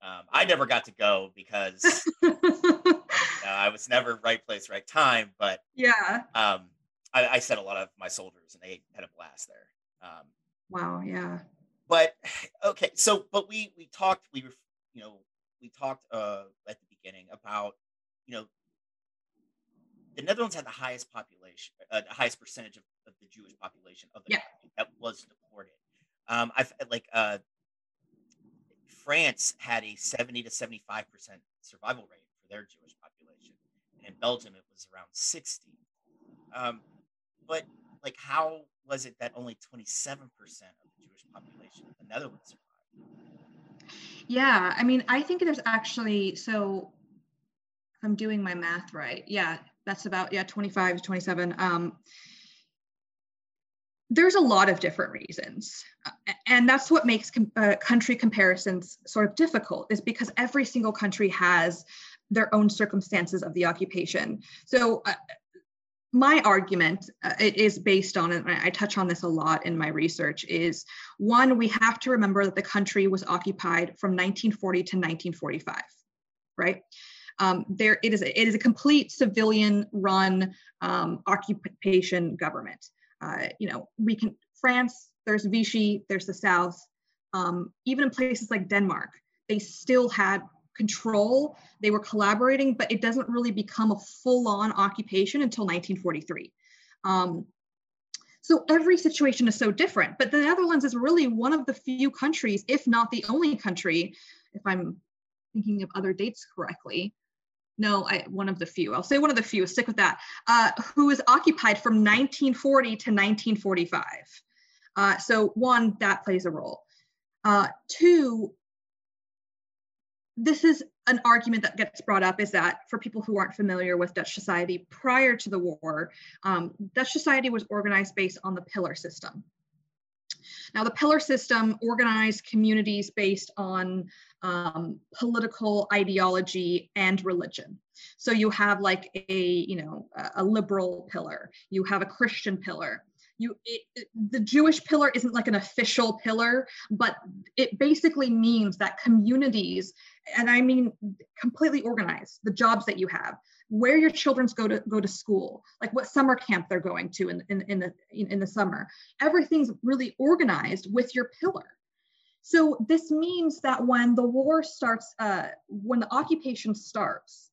S1: Um, I never got to go because you know, I was never right place, right time. But
S2: yeah,
S1: um, I, I sent a lot of my soldiers, and they had a blast there. Um,
S2: wow, yeah.
S1: But okay, so but we we talked we were you know we talked uh, at the beginning about, you know, the Netherlands had the highest population, uh, the highest percentage of, of, the Jewish population of the
S2: yeah.
S1: country that was deported. Um, I've like uh, France had a 70 to 75 percent survival rate for their Jewish population, and in Belgium it was around 60. Um, but like, how was it that only 27 percent of the Jewish population of the Netherlands survived?
S2: Yeah, I mean, I think there's actually so if I'm doing my math right, yeah, that's about yeah 25 to 27. Um, there's a lot of different reasons, and that's what makes com- uh, country comparisons sort of difficult, is because every single country has their own circumstances of the occupation. So. Uh, my argument uh, based on and i touch on this a lot in my research is one we have to remember that the country was occupied from 1940 to 1945 right? Um, there it is a, it is a complete civilian run um, occupation government. Uh, you know we can france there's vichy there's the south. Um, even in places like denmark they still had control. They were collaborating, but it doesn't really become a full on occupation until 1943. Um, so every situation is so different. But the Netherlands is really one of the few countries, if not the only country, if I'm thinking of other dates correctly. No, I, one of the few. I'll say one of the few. Stick with that. Uh, who was occupied from 1940 to 1945. Uh, so one, that plays a role. Uh, two, this is an argument that gets brought up is that for people who aren't familiar with Dutch society prior to the war, um, Dutch society was organized based on the pillar system. Now, the pillar system organized communities based on um, political ideology and religion. So you have like a, you know, a liberal pillar, you have a Christian pillar, you it, the jewish pillar isn't like an official pillar but it basically means that communities and i mean completely organized the jobs that you have where your children's go to go to school like what summer camp they're going to in, in, in the in the summer everything's really organized with your pillar. So this means that when the war starts uh, when the occupation starts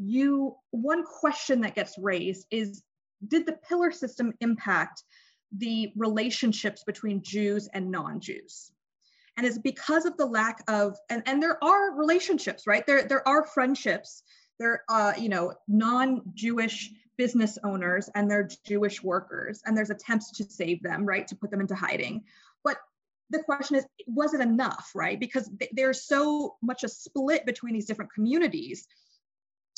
S2: you one question that gets raised is did the pillar system impact the relationships between Jews and non-Jews? And it's because of the lack of, and, and there are relationships, right? There, there are friendships. There are, you know, non-Jewish business owners and their Jewish workers, and there's attempts to save them, right? To put them into hiding. But the question is, was it enough, right? Because there's so much a split between these different communities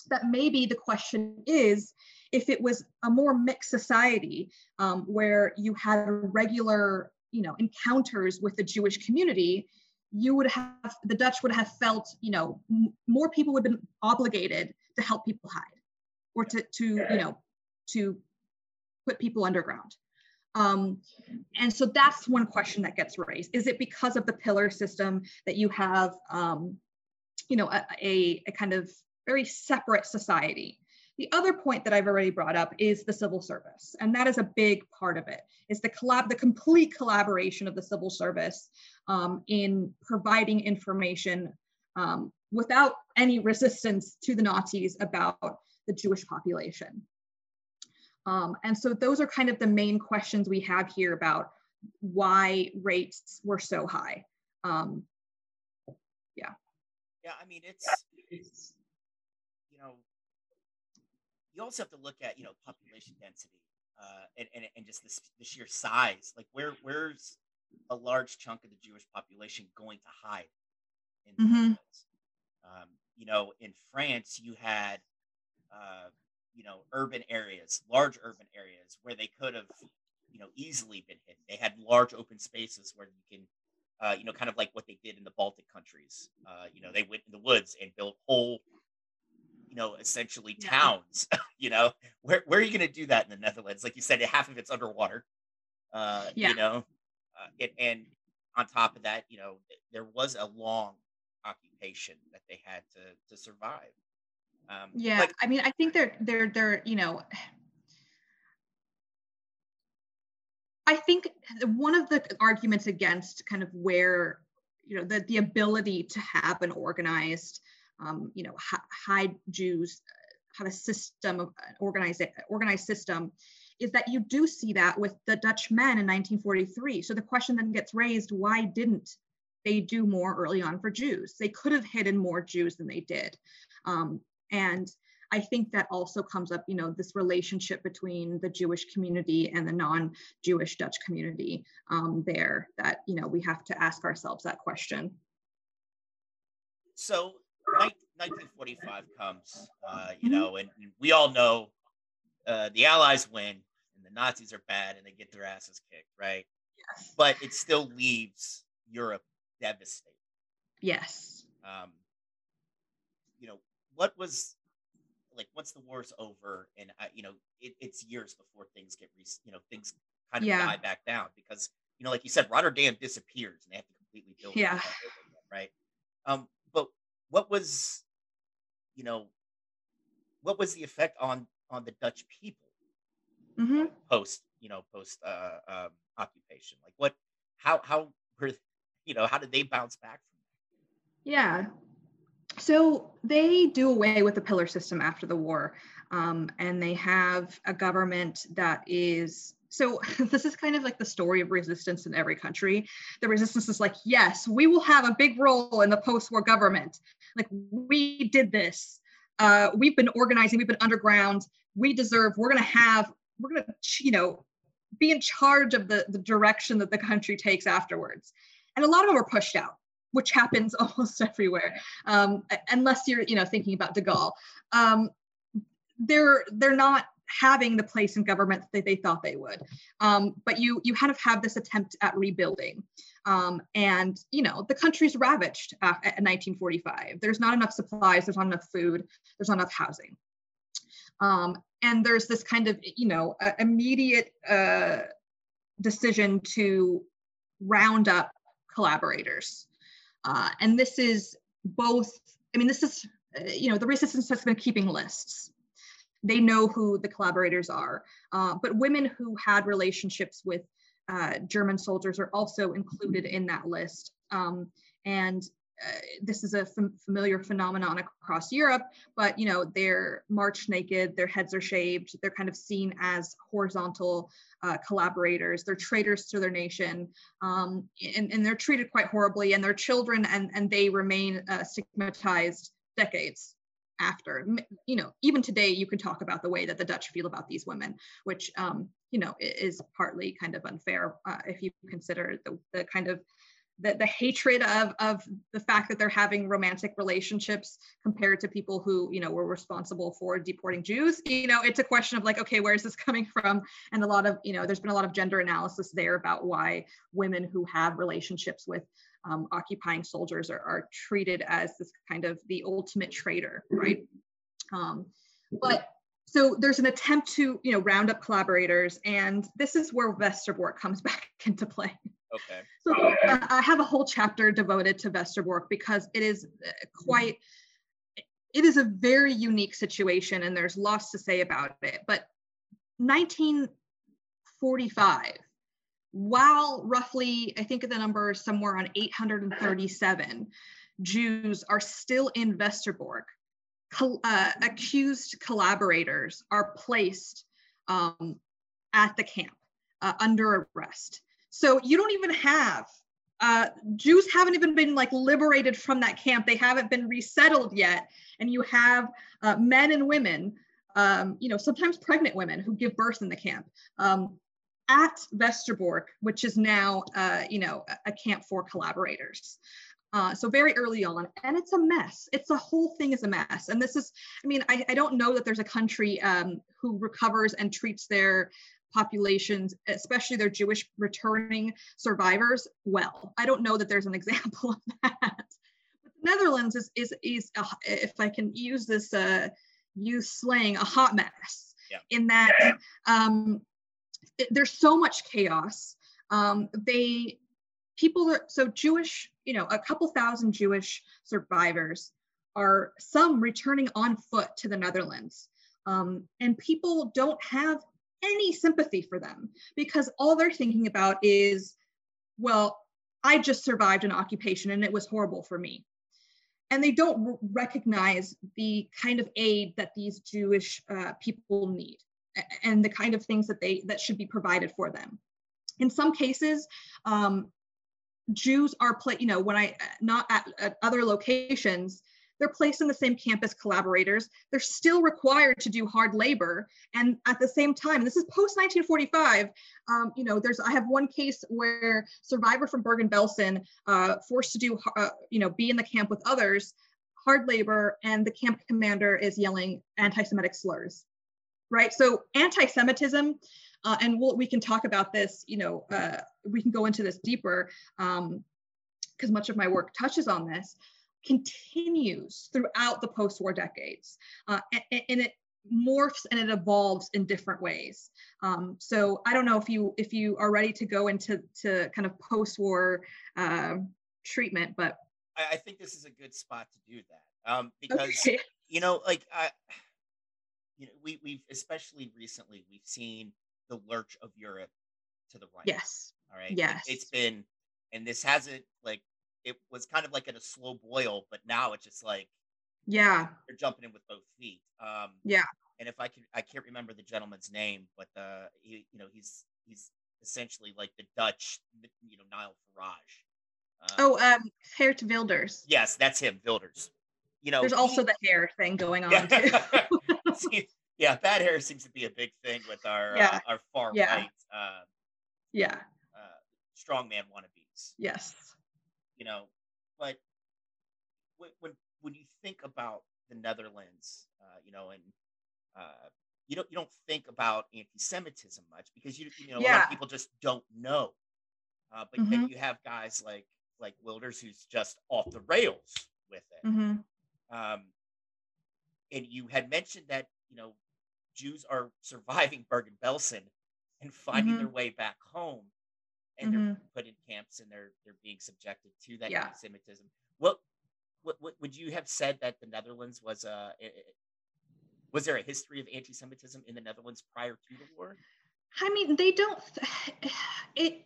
S2: that maybe the question is if it was a more mixed society um, where you had regular you know encounters with the jewish community you would have the Dutch would have felt, you know, m- more people would have been obligated to help people hide, or to to you know to put people underground. Um, and so that's one question that gets raised. Is it because of the pillar system that you have, um, you know, a, a, a kind of very separate society? The other point that I've already brought up is the civil service, and that is a big part of it. it. Is the collab, the complete collaboration of the civil service um, in providing information um, without any resistance to the Nazis about the Jewish population. Um, and so those are kind of the main questions we have here about why rates were so high. Um, yeah.
S1: Yeah, I mean, it's, it's, you know, you also have to look at, you know, population density uh, and, and, and just this, the sheer size. Like, where where's a large chunk of the Jewish population going to hide in mm-hmm. um, you know, in France, you had uh, you know urban areas large urban areas where they could have you know easily been hit they had large open spaces where you can uh, you know kind of like what they did in the baltic countries uh, you know they went in the woods and built whole you know essentially yeah. towns you know where, where are you going to do that in the netherlands like you said half of it's underwater uh, yeah. you know uh, it, and on top of that you know there was a long occupation that they had to to survive
S2: um, yeah, like, I mean, I think they're they're they're you know, I think one of the arguments against kind of where you know the the ability to have an organized, um, you know, hide Jews, have a system of an organized organized system, is that you do see that with the Dutch men in 1943. So the question then gets raised: Why didn't they do more early on for Jews? They could have hidden more Jews than they did. Um, and I think that also comes up, you know, this relationship between the Jewish community and the non-Jewish Dutch community um, there that, you know, we have to ask ourselves that question.
S1: So 1945 comes, uh, you know, and we all know uh, the Allies win and the Nazis are bad and they get their asses kicked, right? Yes. But it still leaves Europe devastated.
S2: Yes. Um,
S1: you know, what was like once the war's over and uh, you know it, it's years before things get re- you know things kind of yeah. die back down because you know like you said rotterdam disappears and they have to completely build
S2: yeah
S1: again, right um what was you know what was the effect on on the dutch people
S2: mm-hmm.
S1: post you know post uh um, occupation like what how how were you know how did they bounce back from
S2: that yeah so they do away with the pillar system after the war, um, and they have a government that is. So this is kind of like the story of resistance in every country. The resistance is like, yes, we will have a big role in the post-war government. Like we did this. Uh, we've been organizing. We've been underground. We deserve. We're going to have. We're going to, you know, be in charge of the the direction that the country takes afterwards. And a lot of them were pushed out which happens almost everywhere, um, unless you're, you know, thinking about De Gaulle. Um, they're they're not having the place in government that they thought they would. Um, but you you kind of have this attempt at rebuilding. Um, and you know the country's ravaged at 1945. There's not enough supplies. There's not enough food. There's not enough housing. Um, and there's this kind of you know uh, immediate uh, decision to round up collaborators uh, and this is both, I mean, this is, uh, you know, the resistance has been keeping lists. They know who the collaborators are. Uh, but women who had relationships with uh, German soldiers are also included in that list. Um, and uh, this is a fam- familiar phenomenon across Europe, but you know they're march naked, their heads are shaved, they're kind of seen as horizontal uh, collaborators. They're traitors to their nation, um, and, and they're treated quite horribly. And their children and and they remain uh, stigmatized decades after. You know, even today you can talk about the way that the Dutch feel about these women, which um, you know is partly kind of unfair uh, if you consider the, the kind of the, the hatred of of the fact that they're having romantic relationships compared to people who you know were responsible for deporting Jews. You know, it's a question of like, okay, where is this coming from? And a lot of you know, there's been a lot of gender analysis there about why women who have relationships with um, occupying soldiers are, are treated as this kind of the ultimate traitor, right? Um, but so there's an attempt to you know round up collaborators and this is where westerbork comes back into play
S1: okay
S2: so uh, i have a whole chapter devoted to westerbork because it is uh, quite it is a very unique situation and there's lots to say about it but 1945 while roughly i think the number is somewhere on 837 jews are in in westerbork uh, accused collaborators are placed um, at the camp uh, under arrest. So you don't even have uh, Jews haven't even been like liberated from that camp. They haven't been resettled yet, and you have uh, men and women, um, you know, sometimes pregnant women who give birth in the camp um, at Westerbork, which is now, uh, you know, a camp for collaborators. Uh, so very early on, and it's a mess. It's the whole thing is a mess. And this is, I mean, I, I don't know that there's a country um, who recovers and treats their populations, especially their Jewish returning survivors, well. I don't know that there's an example of that. But the Netherlands is is is if I can use this uh, use slang, a hot mess. Yeah. In that um, there's so much chaos. Um, they people are so Jewish, you know, a couple thousand Jewish survivors are some returning on foot to the Netherlands. Um, and people don't have any sympathy for them because all they're thinking about is, well, I just survived an occupation and it was horrible for me. And they don't recognize the kind of aid that these Jewish uh, people need and the kind of things that they that should be provided for them. In some cases, um, Jews are play, you know, when I not at, at, other locations, they're placed in the same campus collaborators. They're still required to do hard labor, and at the same time, this is post 1945. Um, you know, there's I have one case where survivor from Bergen-Belsen uh, forced to do, uh, you know, be in the camp with others, hard labor, and the camp commander is yelling anti-Semitic slurs, right? So anti-Semitism uh, and we'll, we can talk about this, you know, uh, we can go into this deeper because um, much of my work touches on this, continues throughout the post-war decades. Uh, and, and, it morphs and it evolves in different ways. Um, so I don't know if you if you are ready to go into to kind of post-war uh, treatment, but
S1: I, I, think this is a good spot to do that um, because okay. you know, like I, you know, we we've especially recently we've seen the lurch of Europe to the right.
S2: Yes.
S1: All right.
S2: Yes.
S1: It, has been, and this hasn't like it was kind of like at a slow boil, but now it's just like
S2: yeah,
S1: they're jumping in with both feet. Um,
S2: yeah.
S1: And if I can, I can't remember the gentleman's name, but uh, he, you know, he's he's essentially like the Dutch, you know, Nigel Farage.
S2: Um, oh, um, Geert Wilders.
S1: Yes, that's him, Wilders. You know,
S2: there's also the hair thing going on too.
S1: See, yeah, bad hair seems to be a big thing with our yeah. uh, our far yeah. right. Uh,
S2: yeah.
S1: Uh, strongman wannabes.
S2: Yes.
S1: You know, but when when when you think about the Netherlands, uh, you know, and uh, you don't you don't think about anti-Semitism much because you you know yeah. a lot of people just don't know. Uh, but mm-hmm. then you have guys like like Wilders who's just off the rails with it.
S2: Mm-hmm.
S1: Um, and you had mentioned that you know Jews are surviving Bergen Belsen and finding mm-hmm. their way back home, and mm-hmm. they're put in camps and they're they're being subjected to that yeah. anti-Semitism. What, what, what would you have said that the Netherlands was a was there a history of anti-Semitism in the Netherlands prior to the war?
S2: I mean, they don't. It.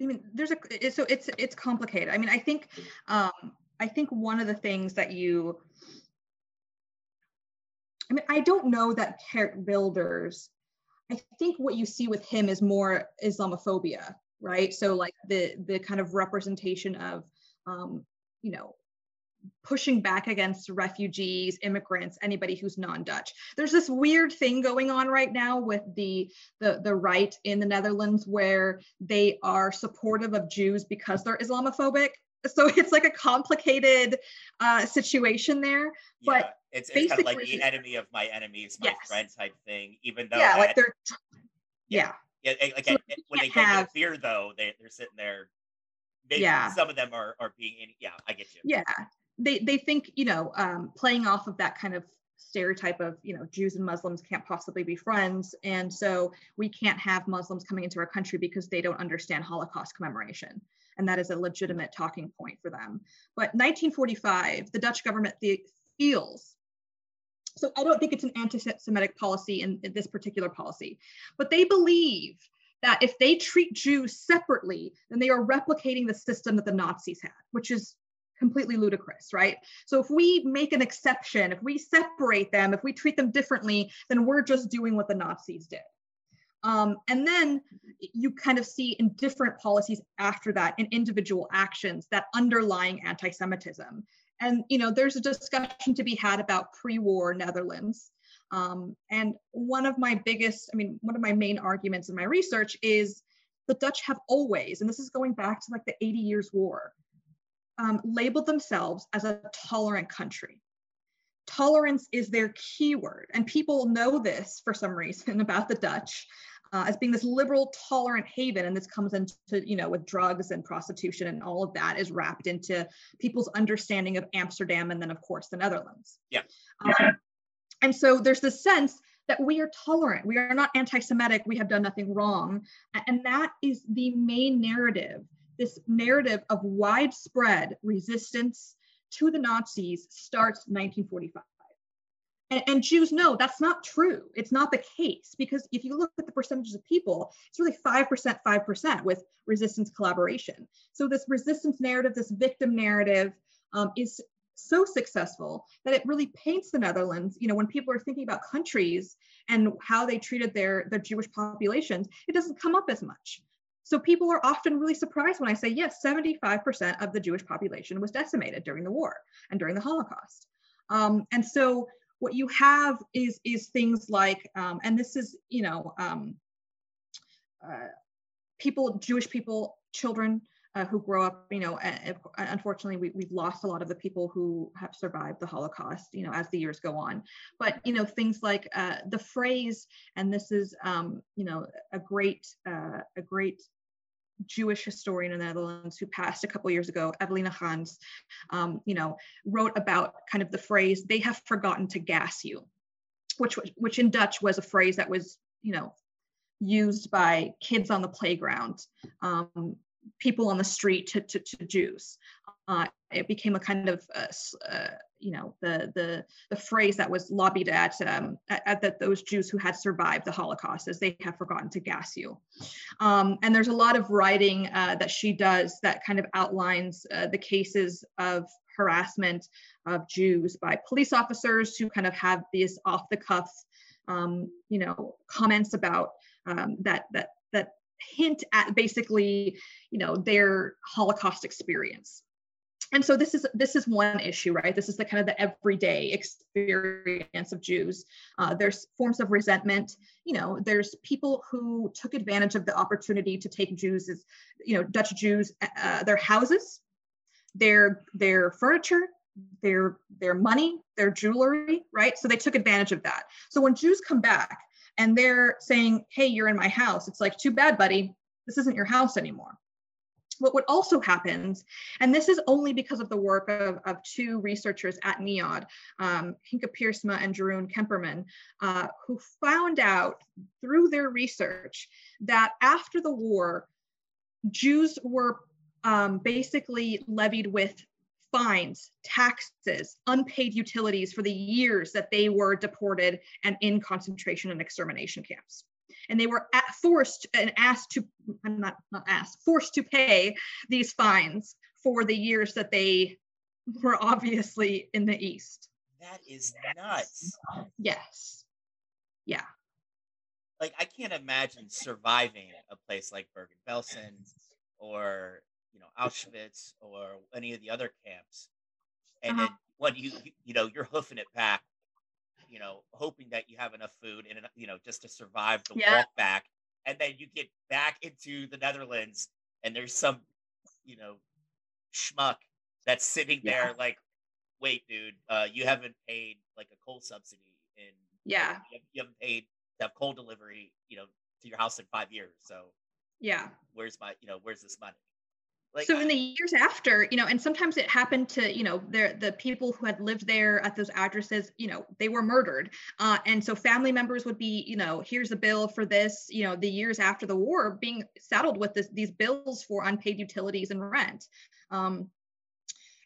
S2: I mean, there's a so it's it's complicated. I mean, I think um, I think one of the things that you I mean, I don't know that Geert Wilders. I think what you see with him is more Islamophobia, right? So like the the kind of representation of, um, you know, pushing back against refugees, immigrants, anybody who's non-Dutch. There's this weird thing going on right now with the, the, the right in the Netherlands where they are supportive of Jews because they're Islamophobic. So it's like a complicated uh, situation there. Yeah, but
S1: it's, it's kind of like the enemy of my enemy is my yes. friend type thing, even though
S2: yeah, like they're yeah.
S1: Yeah, like so when they have, get beer though, they, they're sitting there Maybe yeah. some of them are are being yeah i get you
S2: yeah they they think you know um, playing off of that kind of stereotype of you know Jews and Muslims can't possibly be friends, and so we can't have Muslims coming into our country because they don't understand Holocaust commemoration, and that is a legitimate talking point for them. But 1945, the Dutch government feels. So I don't think it's an anti-Semitic policy in, in this particular policy, but they believe that if they treat Jews separately, then they are replicating the system that the Nazis had, which is completely ludicrous, right? So if we make an exception, if we separate them, if we treat them differently, then we're just doing what the Nazis did. Um, and then you kind of see in different policies after that, in individual actions, that underlying anti-Semitism. And you know, there's a discussion to be had about pre-war Netherlands. Um, and one of my biggest, I mean, one of my main arguments in my research is the Dutch have always, and this is going back to like the 80 Years' War, um, labeled themselves as a tolerant country. Tolerance is their keyword, and people know this for some reason about the Dutch uh, as being this liberal, tolerant haven. And this comes into, you know, with drugs and prostitution and all of that is wrapped into people's understanding of Amsterdam and then, of course, the Netherlands.
S1: Yeah.
S2: Um, and so there's this sense that we are tolerant, we are not anti Semitic, we have done nothing wrong. And that is the main narrative this narrative of widespread resistance to the Nazis starts 1945. And, and, Jews know that's not true. It's not the case because if you look at the percentages of people, it's really 5%, 5% with resistance collaboration. So, this resistance narrative, this victim narrative, um, is so successful that it really paints the Netherlands. You know, when people are thinking about countries and how they treated their, their Jewish populations, it doesn't come up as much. So people are often really surprised when I say, yes, 75% of the Jewish population was decimated during the war and during the Holocaust. Um, and so what you have is, is things like, um, and this is, you know, um, uh, people, Jewish people, children uh, who grow up, you know, unfortunately, we, we've lost a lot of the people who have survived the Holocaust, you know, as the years go on. But, you know, things like uh, the phrase, and this is, um, you know, a great, uh, a great Jewish historian in the Netherlands who passed a couple years ago, Evelina Gans, um, you know, wrote about kind of the phrase "they have forgotten to gas you," which which in Dutch was a phrase that was you know used by kids on the playground, um, people on the street to, to, to Jews. Uh, it became a kind of uh, uh, you know the the the phrase that was lobbied at um, at, those Jews who had survived the Holocaust as they have forgotten to gas you. Um, and there's a lot of writing uh, that she does that kind of outlines uh, the cases of harassment of Jews by police officers who kind of have these off the cuff um, you know comments about um, that that that hint at basically you know their Holocaust experience and so this is this is one issue right? This is the kind of the everyday experience of jews. Uh, there's forms of resentment. You know there's people who took advantage of the opportunity to take jews as you know dutch jews uh, their houses their their furniture their their money their jewelry right? So they took advantage of that. So when jews come back and they're saying hey you're in my house it's like too bad buddy. This isn't your house anymore but what also happens, and this is only because of the work of, of two researchers at NIOD, um, Hinke Piersma and Jeroen Kemperman, uh, who found out through their research that after the war, Jews were um, basically levied with fines, taxes, unpaid utilities for the years that they were deported and in concentration and extermination camps and they were forced and asked to i'm not not asked forced to pay these fines for the years that they were obviously in the east.
S1: That is nuts.
S2: Yes. Yeah.
S1: Like i can't imagine surviving a place like bergen-belsen or you know auschwitz or any of the other camps. And uh-huh. then when you you know you're hoofing it back, you know, hoping that you have enough food and you know just to survive the yeah. walk back, and then you get back into the Netherlands and there's some you know schmuck that's sitting there yeah. like, wait, dude, uh, you haven't paid like a coal subsidy in
S2: yeah
S1: you, you haven't paid to have coal delivery you know to your house in five years so
S2: yeah
S1: where's my you know where's this money
S2: like, so in the years after, you know, and sometimes it happened to, you know, the the people who had lived there at those addresses, you know, they were murdered, uh, and so family members would be, you know, here's a bill for this, you know, the years after the war, being saddled with this, these bills for unpaid utilities and rent. Um,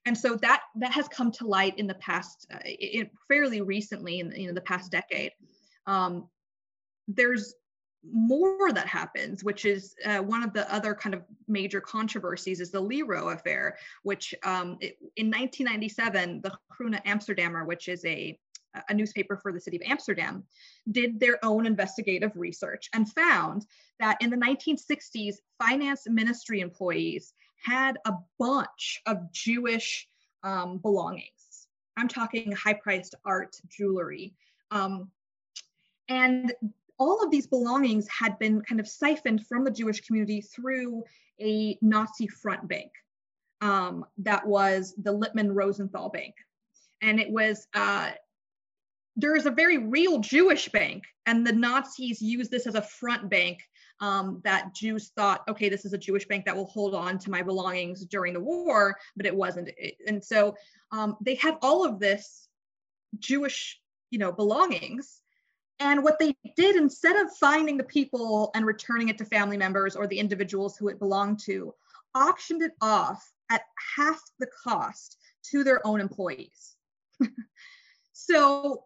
S2: and so that that has come to light in the past, uh, in, fairly recently, in you know the past decade. Um, there's more that happens, which is uh, one of the other kind of major controversies is the LIRO affair, which um, it, in 1997, the Groene Amsterdammer, which is a a newspaper for the city of Amsterdam, did their own investigative research and found that in the 1960s, finance ministry employees had a bunch of Jewish um, belongings. I'm talking high priced art, jewelry. Um, and all of these belongings had been kind of siphoned from the Jewish community through a Nazi front bank um, that was the Lippmann Rosenthal Bank. And it was, uh, there is a very real Jewish bank, and the Nazis used this as a front bank um, that Jews thought, okay, this is a Jewish bank that will hold on to my belongings during the war, but it wasn't. And so um, they had all of this Jewish, you know, belongings and what they did, instead of finding the people and returning it to family members or the individuals who it belonged to, auctioned it off at half the cost to their own employees. so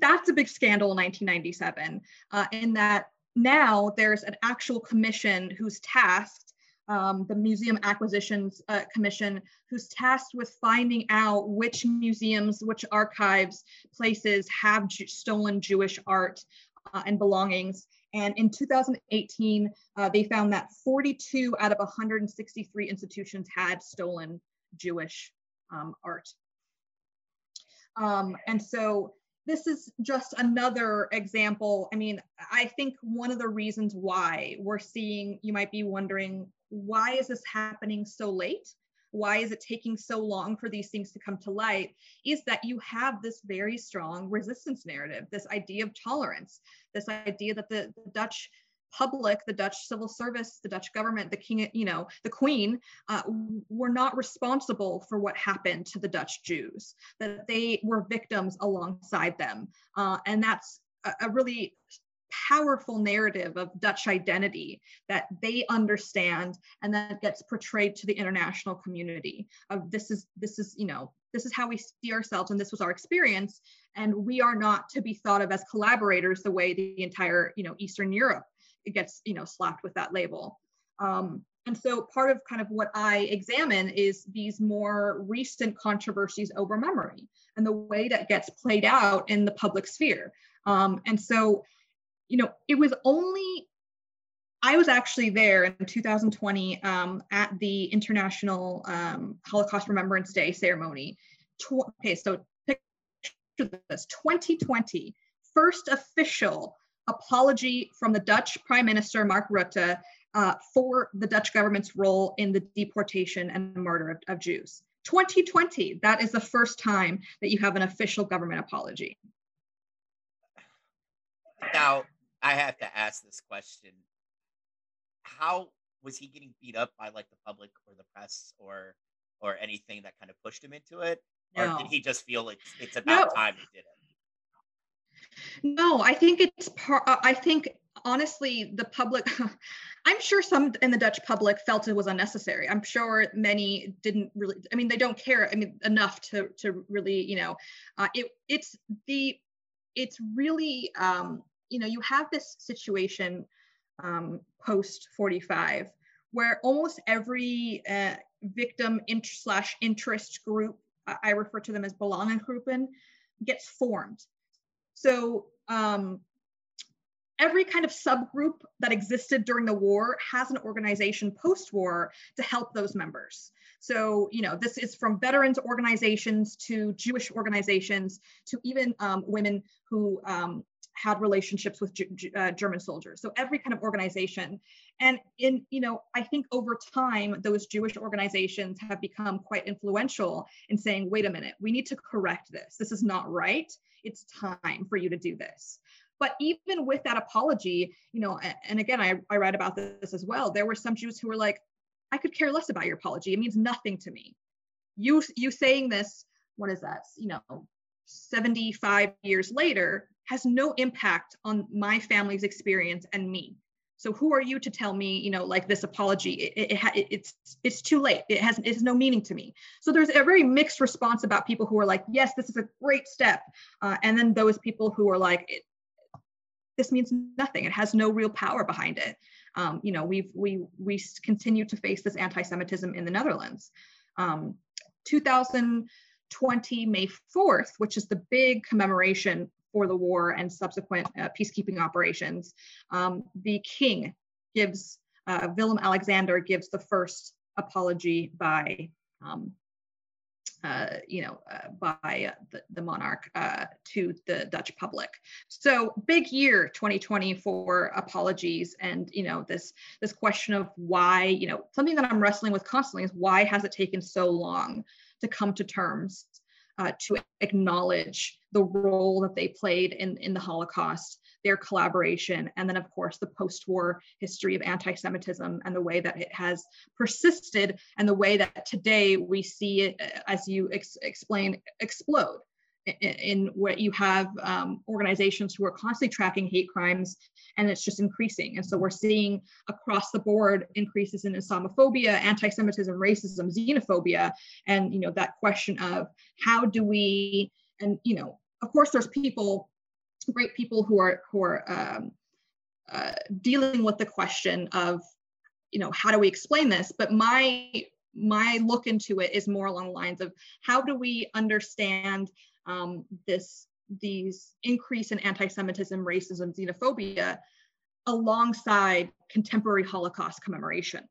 S2: that's a big scandal in 1997, uh, in that now there's an actual commission who's tasked um, the Museum Acquisitions uh, Commission, who's tasked with finding out which museums, which archives, places have stolen Jewish art uh, and belongings. And in 2018, uh, they found that 42 out of 163 institutions had stolen Jewish um, art. Um, and so this is just another example. I mean, I think one of the reasons why we're seeing, you might be wondering, why is this happening so late? Why is it taking so long for these things to come to light? Is that you have this very strong resistance narrative, this idea of tolerance, this idea that the, Dutch public, the Dutch civil service, the Dutch government, the king, you know, the queen, uh, were not responsible for what happened to the Dutch Jews, that they were victims alongside them. Uh, and that's a, a really powerful narrative of Dutch identity that they understand and that gets portrayed to the international community of this is this is you know this is how we see ourselves and this was our experience and we are not to be thought of as collaborators the way the entire you know Eastern Europe gets you know slapped with that label. Um, and so part of kind of what I examine is these more recent controversies over memory and the way that gets played out in the public sphere. Um, and so you know, it was only, I was actually there in 2020 um, at the International um, Holocaust Remembrance Day ceremony. Tw- okay, so picture this 2020, first official apology from the Dutch Prime Minister Mark Rutte uh, for the Dutch government's role in the deportation and murder of, of Jews. 2020, that is the first time that you have an official government apology.
S1: Now, I have to ask this question. How was he getting beat up by like the public or the press or or anything that kind of pushed him into it? No. Or did he just feel like it's about no. time he did it?
S2: No, I think it's part uh, I think honestly the public i'm sure some in the dutch public felt it was unnecessary i'm sure many didn't really i mean they don't care i mean enough to to really you know uh, it it's the it's really um you know, you have this situation um, post 45 where almost every uh, victim slash interest group, I refer to them as belangengroepen, gets formed. So um, every kind of subgroup that existed during the war has an organization post-war to help those members. So, you know, this is from veterans organizations to Jewish organizations to even um, women who um, had relationships with G- uh, German soldiers. So every kind of organization. And in, you know, I think over time, those Jewish organizations have become quite influential in saying, wait a minute, we need to correct this. This is not right. It's time for you to do this. But even with that apology, you know, and again, I, I read about this as well. There were some Jews who were like, I could care less about your apology. It means nothing to me. You you saying this, what is that? You know, 75 years later has no impact on my family's experience and me. So who are you to tell me, you know, like this apology? It, it, it, it's it's too late. It has it has no meaning to me. So there's a very mixed response about people who are like, yes, this is a great step, uh, and then those people who are like, this means nothing. It has no real power behind it. Um, you know, we've we we continue to face this anti-Semitism in the Netherlands. Um, 2020 May 4th, which is the big commemoration for the war and subsequent uh, peacekeeping operations, um, the king gives uh, Willem Alexander gives the first apology by um, uh, you know, uh, by the, the monarch uh, to the Dutch public. So big year 2020 for apologies, and you know this this question of why, you know, something that I'm wrestling with constantly is why has it taken so long to come to terms uh, to acknowledge the role that they played in in the Holocaust their collaboration, and then, of course, the post war history of anti Semitism and the way that it has persisted, and the way that today we see it, uh, as you ex- explain, explode. In, what you have um, organizations who are constantly tracking hate crimes and it's just increasing. And so we're seeing across the board increases in Islamophobia, anti-Semitism, racism, xenophobia, and you know that question of how do we and you know of course there's people great people who are who are um, uh, dealing with the question of you know how do we explain this but my my look into it is more along the lines of how do we understand um, this these increase in anti-semitism racism xenophobia alongside contemporary holocaust commemoration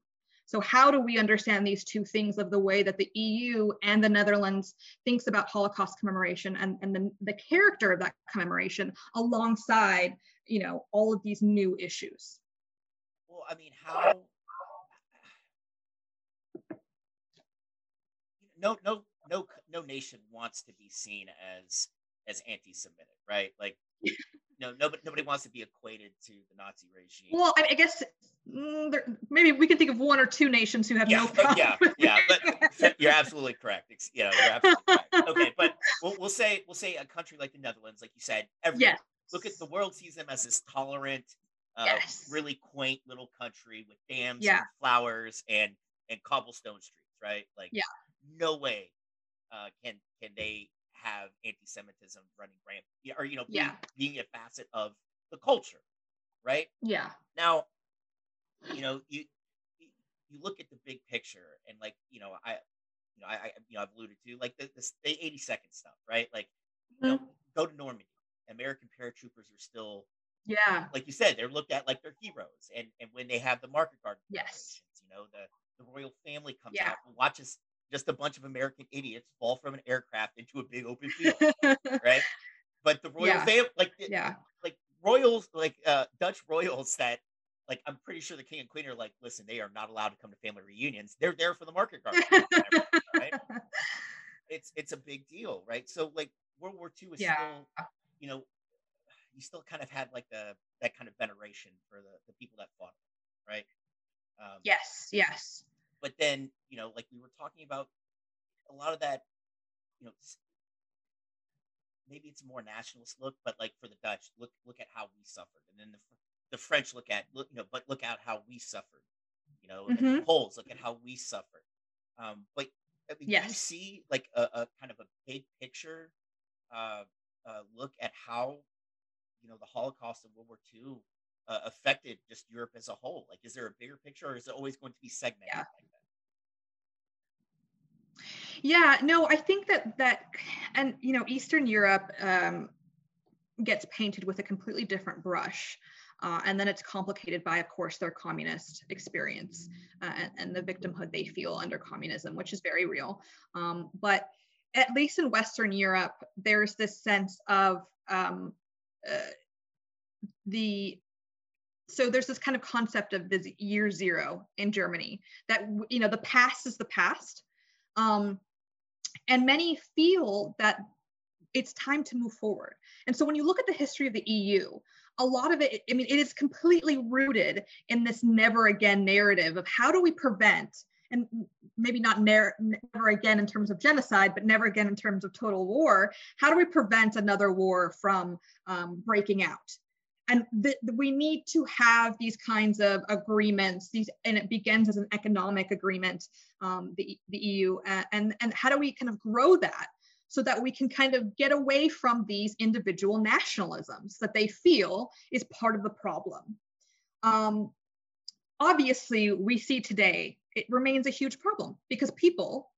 S2: so how do we understand these two things of the way that the EU and the Netherlands thinks about Holocaust commemoration and, and the, the character of that commemoration alongside, you know, all of these new issues?
S1: Well, I mean, how no no no no nation wants to be seen as as anti-Semitic, right? Like no, nobody nobody wants to be equated to the Nazi regime.
S2: Well, I, I guess mm, there, maybe we can think of one or two nations who have
S1: yeah,
S2: no problem.
S1: yeah, yeah, but you're absolutely correct. Yeah, you're absolutely correct. Okay, but we'll, we'll say we'll say a country like the Netherlands, like you said, every yes. look at the world sees them as this tolerant, uh, yes. really quaint little country with dams, yeah. and flowers, and and cobblestone streets, right? Like,
S2: yeah,
S1: no way uh, can can they have anti-Semitism running rampant, or you know, being, yeah. being a facet of the culture, right?
S2: Yeah.
S1: Now, you know, you you look at the big picture, and like you know, I you know, I, you know, I've alluded to like the, the, the 80 second stuff, right? Like, mm-hmm. you know, go to Normandy. American paratroopers are still,
S2: yeah,
S1: like you said, they're looked at like they're heroes, and and when they have the market garden,
S2: yes,
S1: you know, the the royal family comes yeah. out and watches just a bunch of American idiots fall from an aircraft into a big open field, right? But the royal yeah. family, like
S2: yeah,
S1: like royals, like uh, Dutch royals that. Like I'm pretty sure the king and queen are like, listen, they are not allowed to come to family reunions. They're there for the market garden, right? It's it's a big deal, right? So like World War II is yeah. still, you know, you still kind of had like the that kind of veneration for the, the people that fought, right?
S2: Um, yes, yes
S1: but then you know like we were talking about a lot of that you know maybe it's a more nationalist look but like for the dutch look look at how we suffered and then the, the french look at look you know but look at how we suffered you know mm-hmm. the poles look at how we suffered um but I mean, yes. you see like a, a, kind of a big picture uh, uh, look at how you know the holocaust and world war ii uh, affected just Europe as a whole? Like, is there a bigger picture, or is it always going to be segmented?
S2: Yeah. Like yeah, no, I think that that, and you know, Eastern Europe um, gets painted with a completely different brush. Uh, and then it's complicated by, of course, their communist experience uh, and, and, the victimhood they feel under communism, which is very real. Um, but at least in Western Europe, there's this sense of um, uh, the so there's this kind of concept of this year zero in Germany that you know the past is the past, um, and many feel that it's time to move forward. And so when you look at the history of the EU, a lot of it, I mean, it is completely rooted in this never again narrative of how do we prevent and maybe not never again in terms of genocide, but never again in terms of total war. How do we prevent another war from um, breaking out? And th- we need to have these kinds of agreements. These and it begins as an economic agreement, um, the the EU, and and how do we kind of grow that so that we can kind of get away from these individual nationalisms that they feel is part of the problem. Um, obviously, we see today it remains a huge problem because people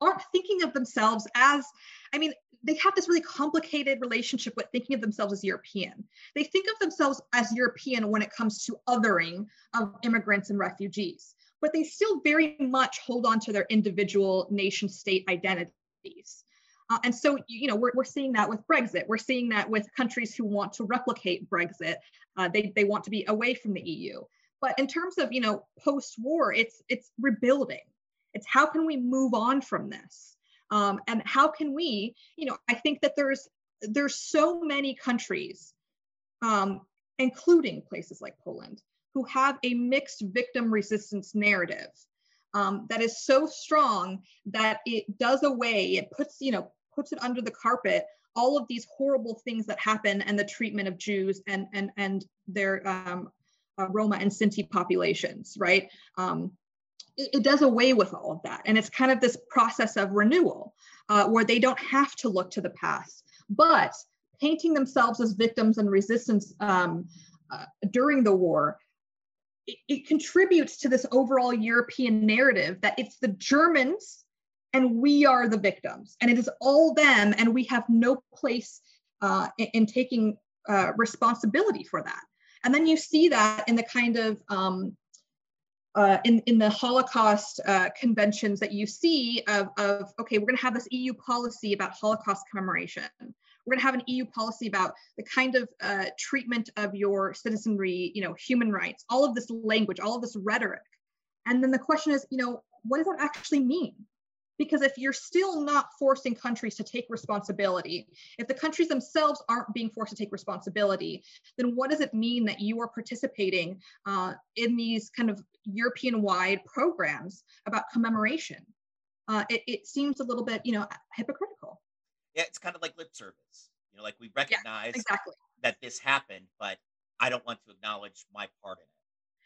S2: aren't thinking of themselves as, I mean, they have this really complicated relationship with thinking of themselves as European. They think of themselves as European when it comes to othering of immigrants and refugees, but they still very much hold on to their individual nation state identities. Uh, and so, you know, we're, we're seeing that with Brexit. We're seeing that with countries who want to replicate Brexit. Uh, they, they want to be away from the EU. But in terms of, you know, post-war, it's it's rebuilding. It's how can we move on from this? Um, and how can we, you know, I think that there's there's so many countries, um, including places like Poland, who have a mixed victim resistance narrative um, that is so strong that it does away, it puts, you know, puts it under the carpet all of these horrible things that happen and the treatment of Jews and and and their um, uh, Roma and Sinti populations, right? Um, it, it, does away with all of that. And it's kind of this process of renewal uh, where they don't have to look to the past, but painting themselves as victims and resistance um, uh, during the war. It, it contributes to this overall European narrative that it's the Germans and we are the victims, and it is all them, and we have no place uh, in, in, taking uh, responsibility for that. And then you see that in the kind of um, uh, in, in the Holocaust uh, conventions that you see of, of, okay, we're going to have this EU policy about Holocaust commemoration. We're going to have an EU policy about the kind of uh, treatment of your citizenry, you know, human rights, all of this language, all of this rhetoric. And then the question is, you know, what does that actually mean? Because if you're still not forcing countries to take responsibility, if the countries themselves aren't being forced to take responsibility, then what does it mean that you are participating uh, in these kind of European wide programs about commemoration? Uh, it, it, seems a little bit, you know, hypocritical.
S1: Yeah, it's kind of like lip service. You know, like we recognize
S2: yeah, exactly.
S1: that this happened, but I don't want to acknowledge my part in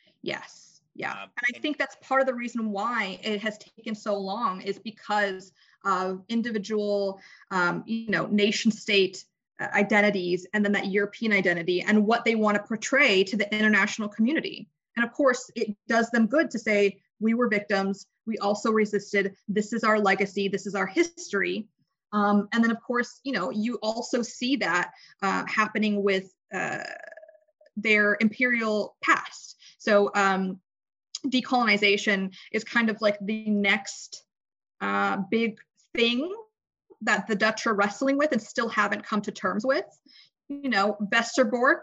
S1: it.
S2: Yes yeah um, and i think that's part of the reason why it has taken so long is because of individual um, you know nation state uh, identities and then that european identity and what they want to portray to the international community. And of course it does them good to say we were victims we also resisted this is our legacy this is our history. Um, and then of course you know you also see that uh, happening with uh, their imperial past. So um, decolonization is kind of like the next uh, big thing that the Dutch are wrestling with and still haven't come to terms with. You know, Westerbork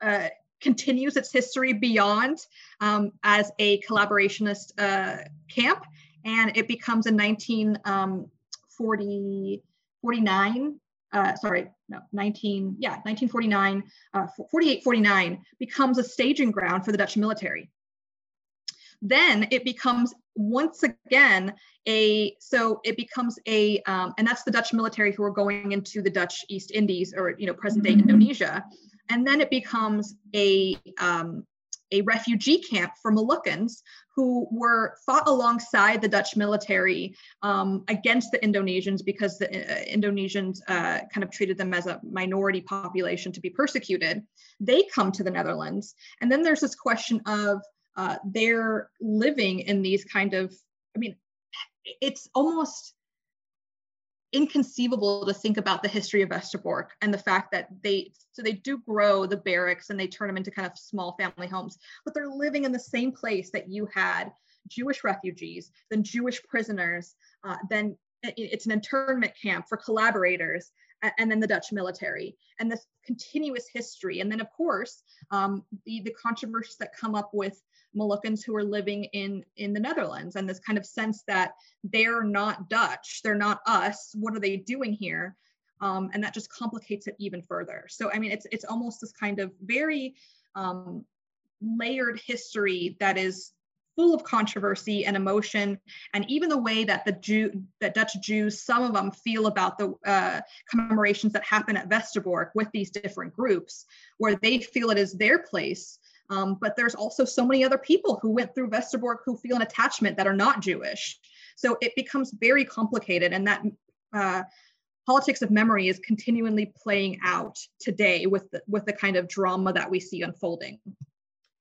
S2: uh, continues its history beyond um, as a collaborationist uh, camp, and it becomes in 1949. Um, uh, sorry, no, 19, yeah, 1949, uh, 48, 49 becomes a staging ground for the Dutch military then it becomes once again a so it becomes a um, and that's the dutch military who are going into the dutch east indies or you know present day mm-hmm. indonesia and then it becomes a um, a refugee camp for Moluccans who were fought alongside the Dutch military um, against the Indonesians because the uh, Indonesians uh, kind of treated them as a minority population to be persecuted. They come to the Netherlands. And then there's this question of uh, they're living in these kind of i mean it's almost inconceivable to think about the history of Westerbork and the fact that they so they do grow the barracks and they turn them into kind of small family homes, but they're living in the same place that you had Jewish refugees, then Jewish prisoners, uh, then it's an internment camp for collaborators, and then the Dutch military, and this continuous history. And then, of course, um, the, the controversies that come up with Moluccans who are living in, in the Netherlands, and this kind of sense that they're not Dutch, they're not us. What are they doing here? Um, and that just complicates it even further. So, I mean, it's it's almost this kind of very um, layered history that is full of controversy and emotion and even the way that the Jew that Dutch Jews some of them feel about the uh, commemorations that happen at Westerbork with these different groups where they feel it is their place um, but there's also so many other people who went through Westerbork who feel an attachment that are not Jewish so it becomes very complicated and that uh, politics of memory is continually playing out today with the, with the kind of drama that we see unfolding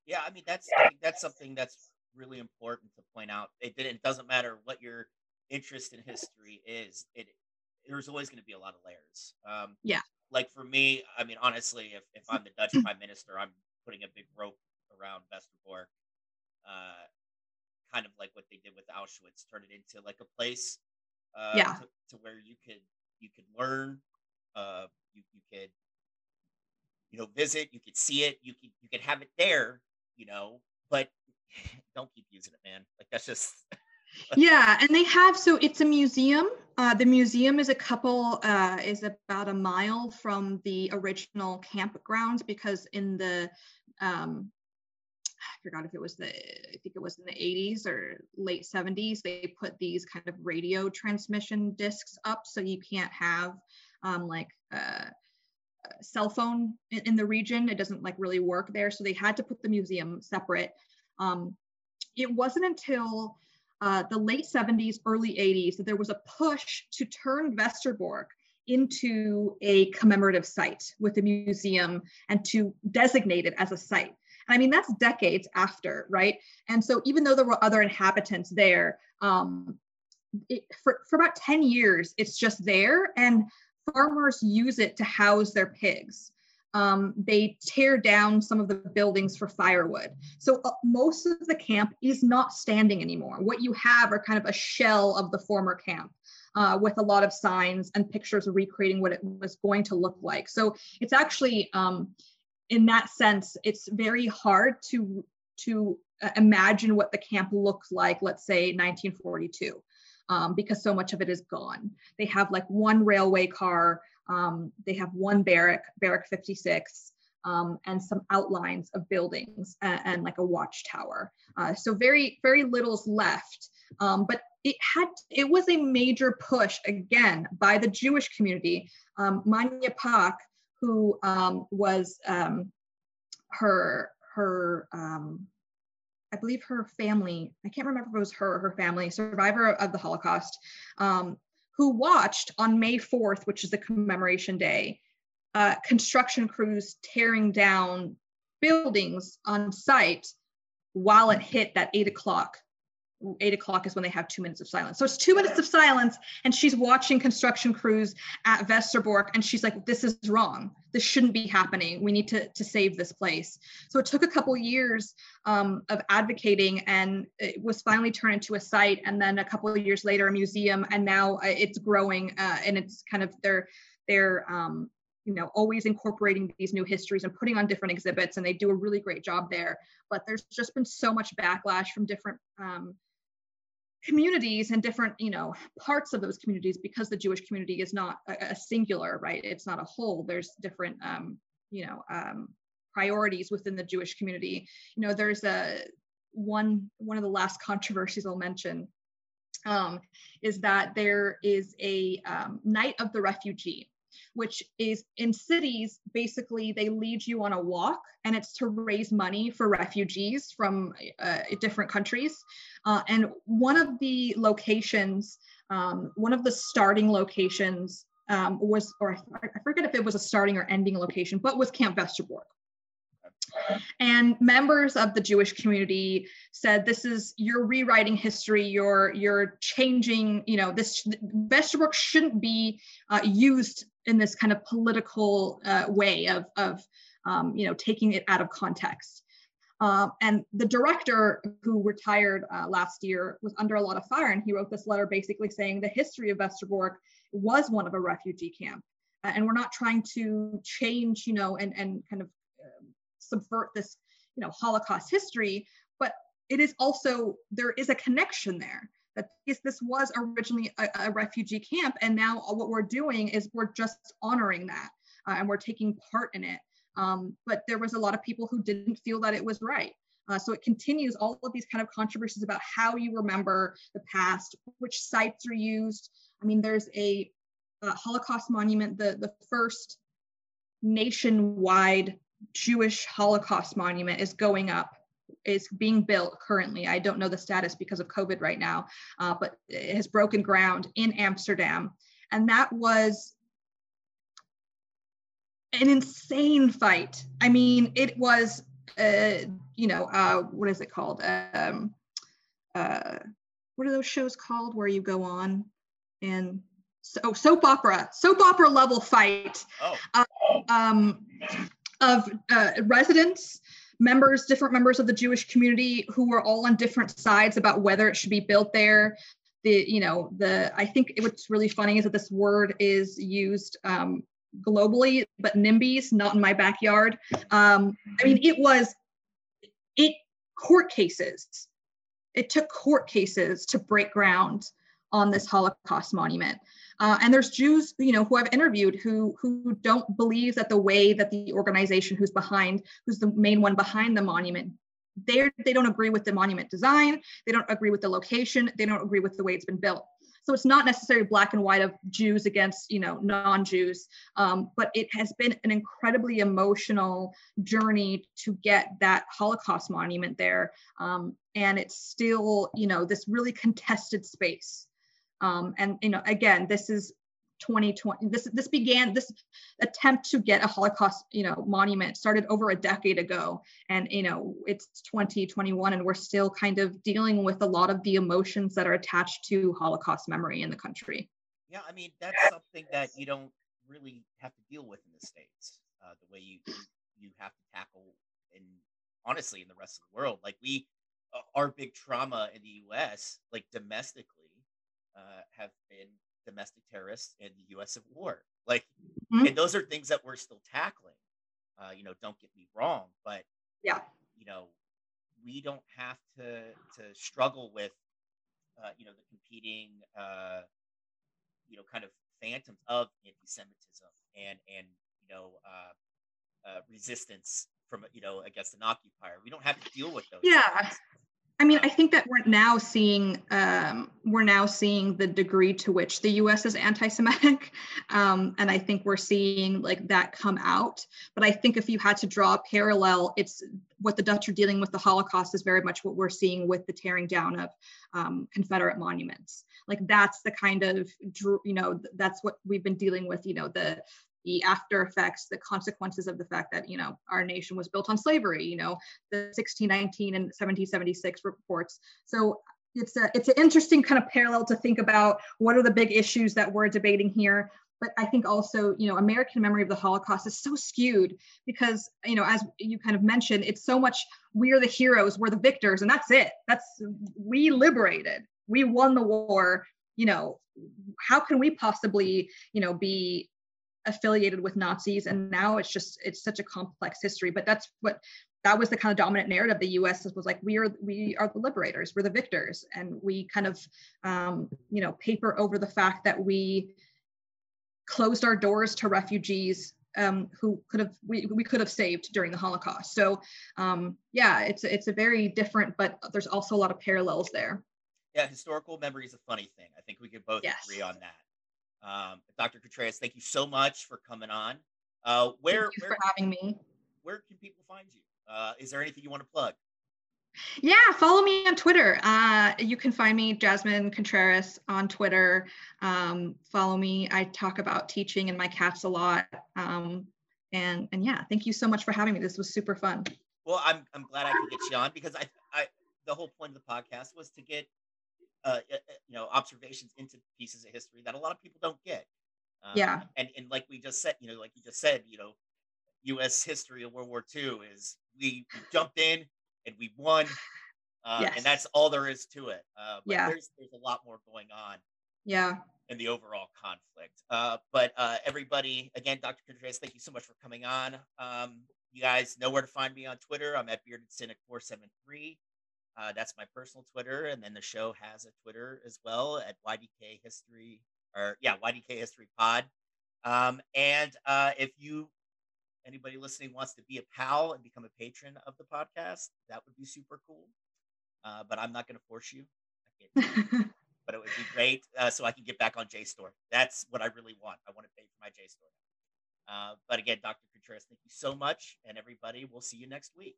S1: yeah i mean that's I that's something that's really important to point out. It, it doesn't matter what your interest in history is. It there's always going to be a lot of layers. Um,
S2: yeah.
S1: Like for me, I mean, honestly, if, if I'm the Dutch prime minister, I'm putting a big rope around Westerbork, uh, kind of like what they did with Auschwitz, turn it into like a place, uh,
S2: yeah.
S1: to, to where you could you could learn, uh, you you could you know visit, you could see it, you could you could have it there, you know, but don't keep using it, man. Like that's just.
S2: yeah, and they have so it's a museum. Uh, the museum is a couple uh, is about a mile from the original campgrounds because in the um, I forgot if it was the I think it was in the 80s or late 70s they put these kind of radio transmission discs up so you can't have um, like uh, cell phone in, in, the region it doesn't like really work there so they had to put the museum separate um, it wasn't until uh, the late 70s, early 80s that there was a push to turn Westerbork into a commemorative site with a museum and to designate it as a site. And I mean, that's decades after, right? And so even though there were other inhabitants there, um, it, for, for about 10 years, it's just there and farmers use it to house their pigs um, they tear down some of the buildings for firewood. So uh, most of the camp is not standing anymore. What you have are kind of a shell of the former camp. Uh, with a lot of signs and pictures recreating what it was going to look like. So it's actually, um, in that sense, it's very hard to to uh, imagine what the camp looked like. Let's say 1942, um, because so much of it is gone. They have like one railway car um, they have one barrack, Barrack 56, um, and some outlines of buildings and, and like a watchtower. Uh, so very, very little's left. Um, but it had, it was a major push again by the Jewish community. Um, Manya Pak, who um, was um, her, her, um, I believe her family, I can't remember if it was her or her family, survivor of the Holocaust, um, who watched on May 4th, which is the commemoration day, uh, construction crews tearing down buildings on site while it hit that eight o'clock eight o'clock is when they have two minutes of silence. So it's two minutes of silence, and she's watching construction crews at Westerbork, and she's like, "This is wrong. This shouldn't be happening. We need to to save this place." So it took a couple years um, of advocating, and it was finally turned into a site, and then a couple of years later, a museum, and now uh, it's growing, uh, and it's kind of they're they're um, you know always incorporating these new histories and putting on different exhibits and they do a really great job there but there's just been so much backlash from different um, communities and different you know parts of those communities because the jewish community is not a, a singular right? It's not a whole. There's different um, you know um, priorities within the jewish community. You know there's a one one of the last controversies i'll mention um, is that there is a um, night of the refugee which is in cities, basically, they lead you on a walk and it's to raise money for refugees from uh, different countries. Uh, and one of the locations, um, one of the starting locations um, was, or I forget if it was a starting or ending location, but was Camp Westerbork. and members of the jewish community said this is you're rewriting history you're you're changing you know this Westerbork shouldn't be uh, used in this kind of political uh, way of of um, you know taking it out of context. Uh, and the director who retired uh, last year was under a lot of fire and he wrote this letter basically saying the history of Westerbork was one of a refugee camp. Uh, and we're not trying to change you know and and kind of subvert this you know holocaust history but it is also there is a connection there that this, this was originally a, a, refugee camp and now what we're doing is we're just honoring that uh, and we're taking part in it. Um, but there was a lot of people who didn't feel that it was right. Uh, so it continues all of these kind of controversies about how you remember the past which sites are used. I mean there's a, a holocaust monument the, the first nationwide Jewish Holocaust monument is going up, is being built currently. I don't know the status because of COVID right now, uh, but it has broken ground in Amsterdam. And that was an insane fight. I mean, it was, uh, you know, uh, what is it called? Um, uh, what are those shows called where you go on and so oh, soap opera, soap opera level fight. Oh. Uh, um, of uh, residents, members, different members of the Jewish community who were all on different sides about whether it should be built there. The, you know, the, I think what's really funny is that this word is used um, globally, but NIMBYs, not in my backyard. Um, I mean, it was, it, court cases. It took court cases to break ground on this Holocaust monument. Uh, and there's Jews, you know, who I've interviewed who who don't believe that the way that the organization who's behind, who's the main one behind the monument, they they don't agree with the monument design. They don't agree with the location. They don't agree with the way it's been built. So it's not necessarily black and white of Jews against, you know, non-Jews, um, but it has been an incredibly emotional journey to get that Holocaust monument there, um, and it's still, you know, this really contested space. Um, and you know, again, this is 2020. This this began this attempt to get a Holocaust, you know, monument started over a decade ago, and you know, it's 2021, and we're still kind of dealing with a lot of the emotions that are attached to Holocaust memory in the country.
S1: Yeah, I mean, that's something that you don't really have to deal with in the states. Uh, the way you you have to tackle, and honestly, in the rest of the world, like we, uh, our big trauma in the U.S., like domestically uh, have been domestic terrorists in the U.S. Civil War. Like, mm-hmm. and those are things that we're still tackling. Uh, you know, don't get me wrong, but
S2: yeah,
S1: you know, we don't have to to struggle with, uh, you know, the competing, uh, you know, kind of phantoms of anti-Semitism and and you know, uh, uh, resistance from you know against an occupier. We don't have to deal with those.
S2: Yeah. Things. I mean, I think that we're now seeing um, we're now seeing the degree to which the U.S. is anti-Semitic, um, and I think we're seeing like that come out. But I think if you had to draw a parallel, it's what the Dutch are dealing with the Holocaust is very much what we're seeing with the tearing down of um, Confederate monuments. Like that's the kind of you know that's what we've been dealing with. You know the the after effects, the consequences of the fact that, you know, our nation was built on slavery, you know, the 1619 and 1776 reports. So it's a it's an interesting kind of parallel to think about what are the big issues that we're debating here. But i think also you know american memory of the holocaust is so skewed because you know as you kind of mentioned it's so much we're the heroes we're the victors and that's it. That's we liberated. We won the war. You know how can we possibly you know be affiliated with Nazis, and now it's just it's such a complex history. But that's what that was the kind of dominant narrative. The U.S. was like we are we are the liberators, we're the victors, and we kind of um, you know paper over the fact that we closed our doors to refugees um, who could have we, we could have saved during the Holocaust. So um, yeah, it's it's a very different, but there's also a lot of parallels there.
S1: Yeah, historical memory is a funny thing. I think we could both yes. agree on that. Um, Dr. Contreras, thank you so much for coming on. Uh, where,
S2: thank
S1: you
S2: where, for having me.
S1: Where can people find you? Uh, is there anything you want to plug?
S2: Yeah, follow me on Twitter. Uh, you can find me, Jasmine Contreras, on Twitter. Um, follow me. I talk about teaching and my cats a lot. Um, And and yeah, thank you so much for having me. This was super fun.
S1: Well, I'm I'm glad I could get you on because I I the whole point of the podcast was to get uh, you know observations into pieces of history that a lot of people don't get.
S2: Um, yeah.
S1: And and like we just said, you know, like you just said, you know, U.S. history of World War II is we, we jumped in and we won, uh, yes. and that's all there is to it. Uh,
S2: yeah.
S1: There's there's a lot more going on.
S2: Yeah.
S1: In the overall conflict, uh, but uh, everybody, again, Dr. Contreras, thank you so much for coming on. Um, you guys know where to find me on Twitter. I'm at bearded cynic 473. Uh, that's my personal Twitter, and then the show has a Twitter as well at YDK History or yeah YDK History Pod. Um, and uh, if you anybody listening wants to be a pal and become a patron of the podcast, that would be super cool. Uh, but I'm not going to force you. but it would be great uh, so I can get back on JSTOR. That's what I really want. I want to pay for my JSTOR. Uh, but again, Dr. Contreras, thank you so much. And everybody, we'll see you next week.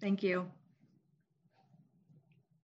S2: Thank you.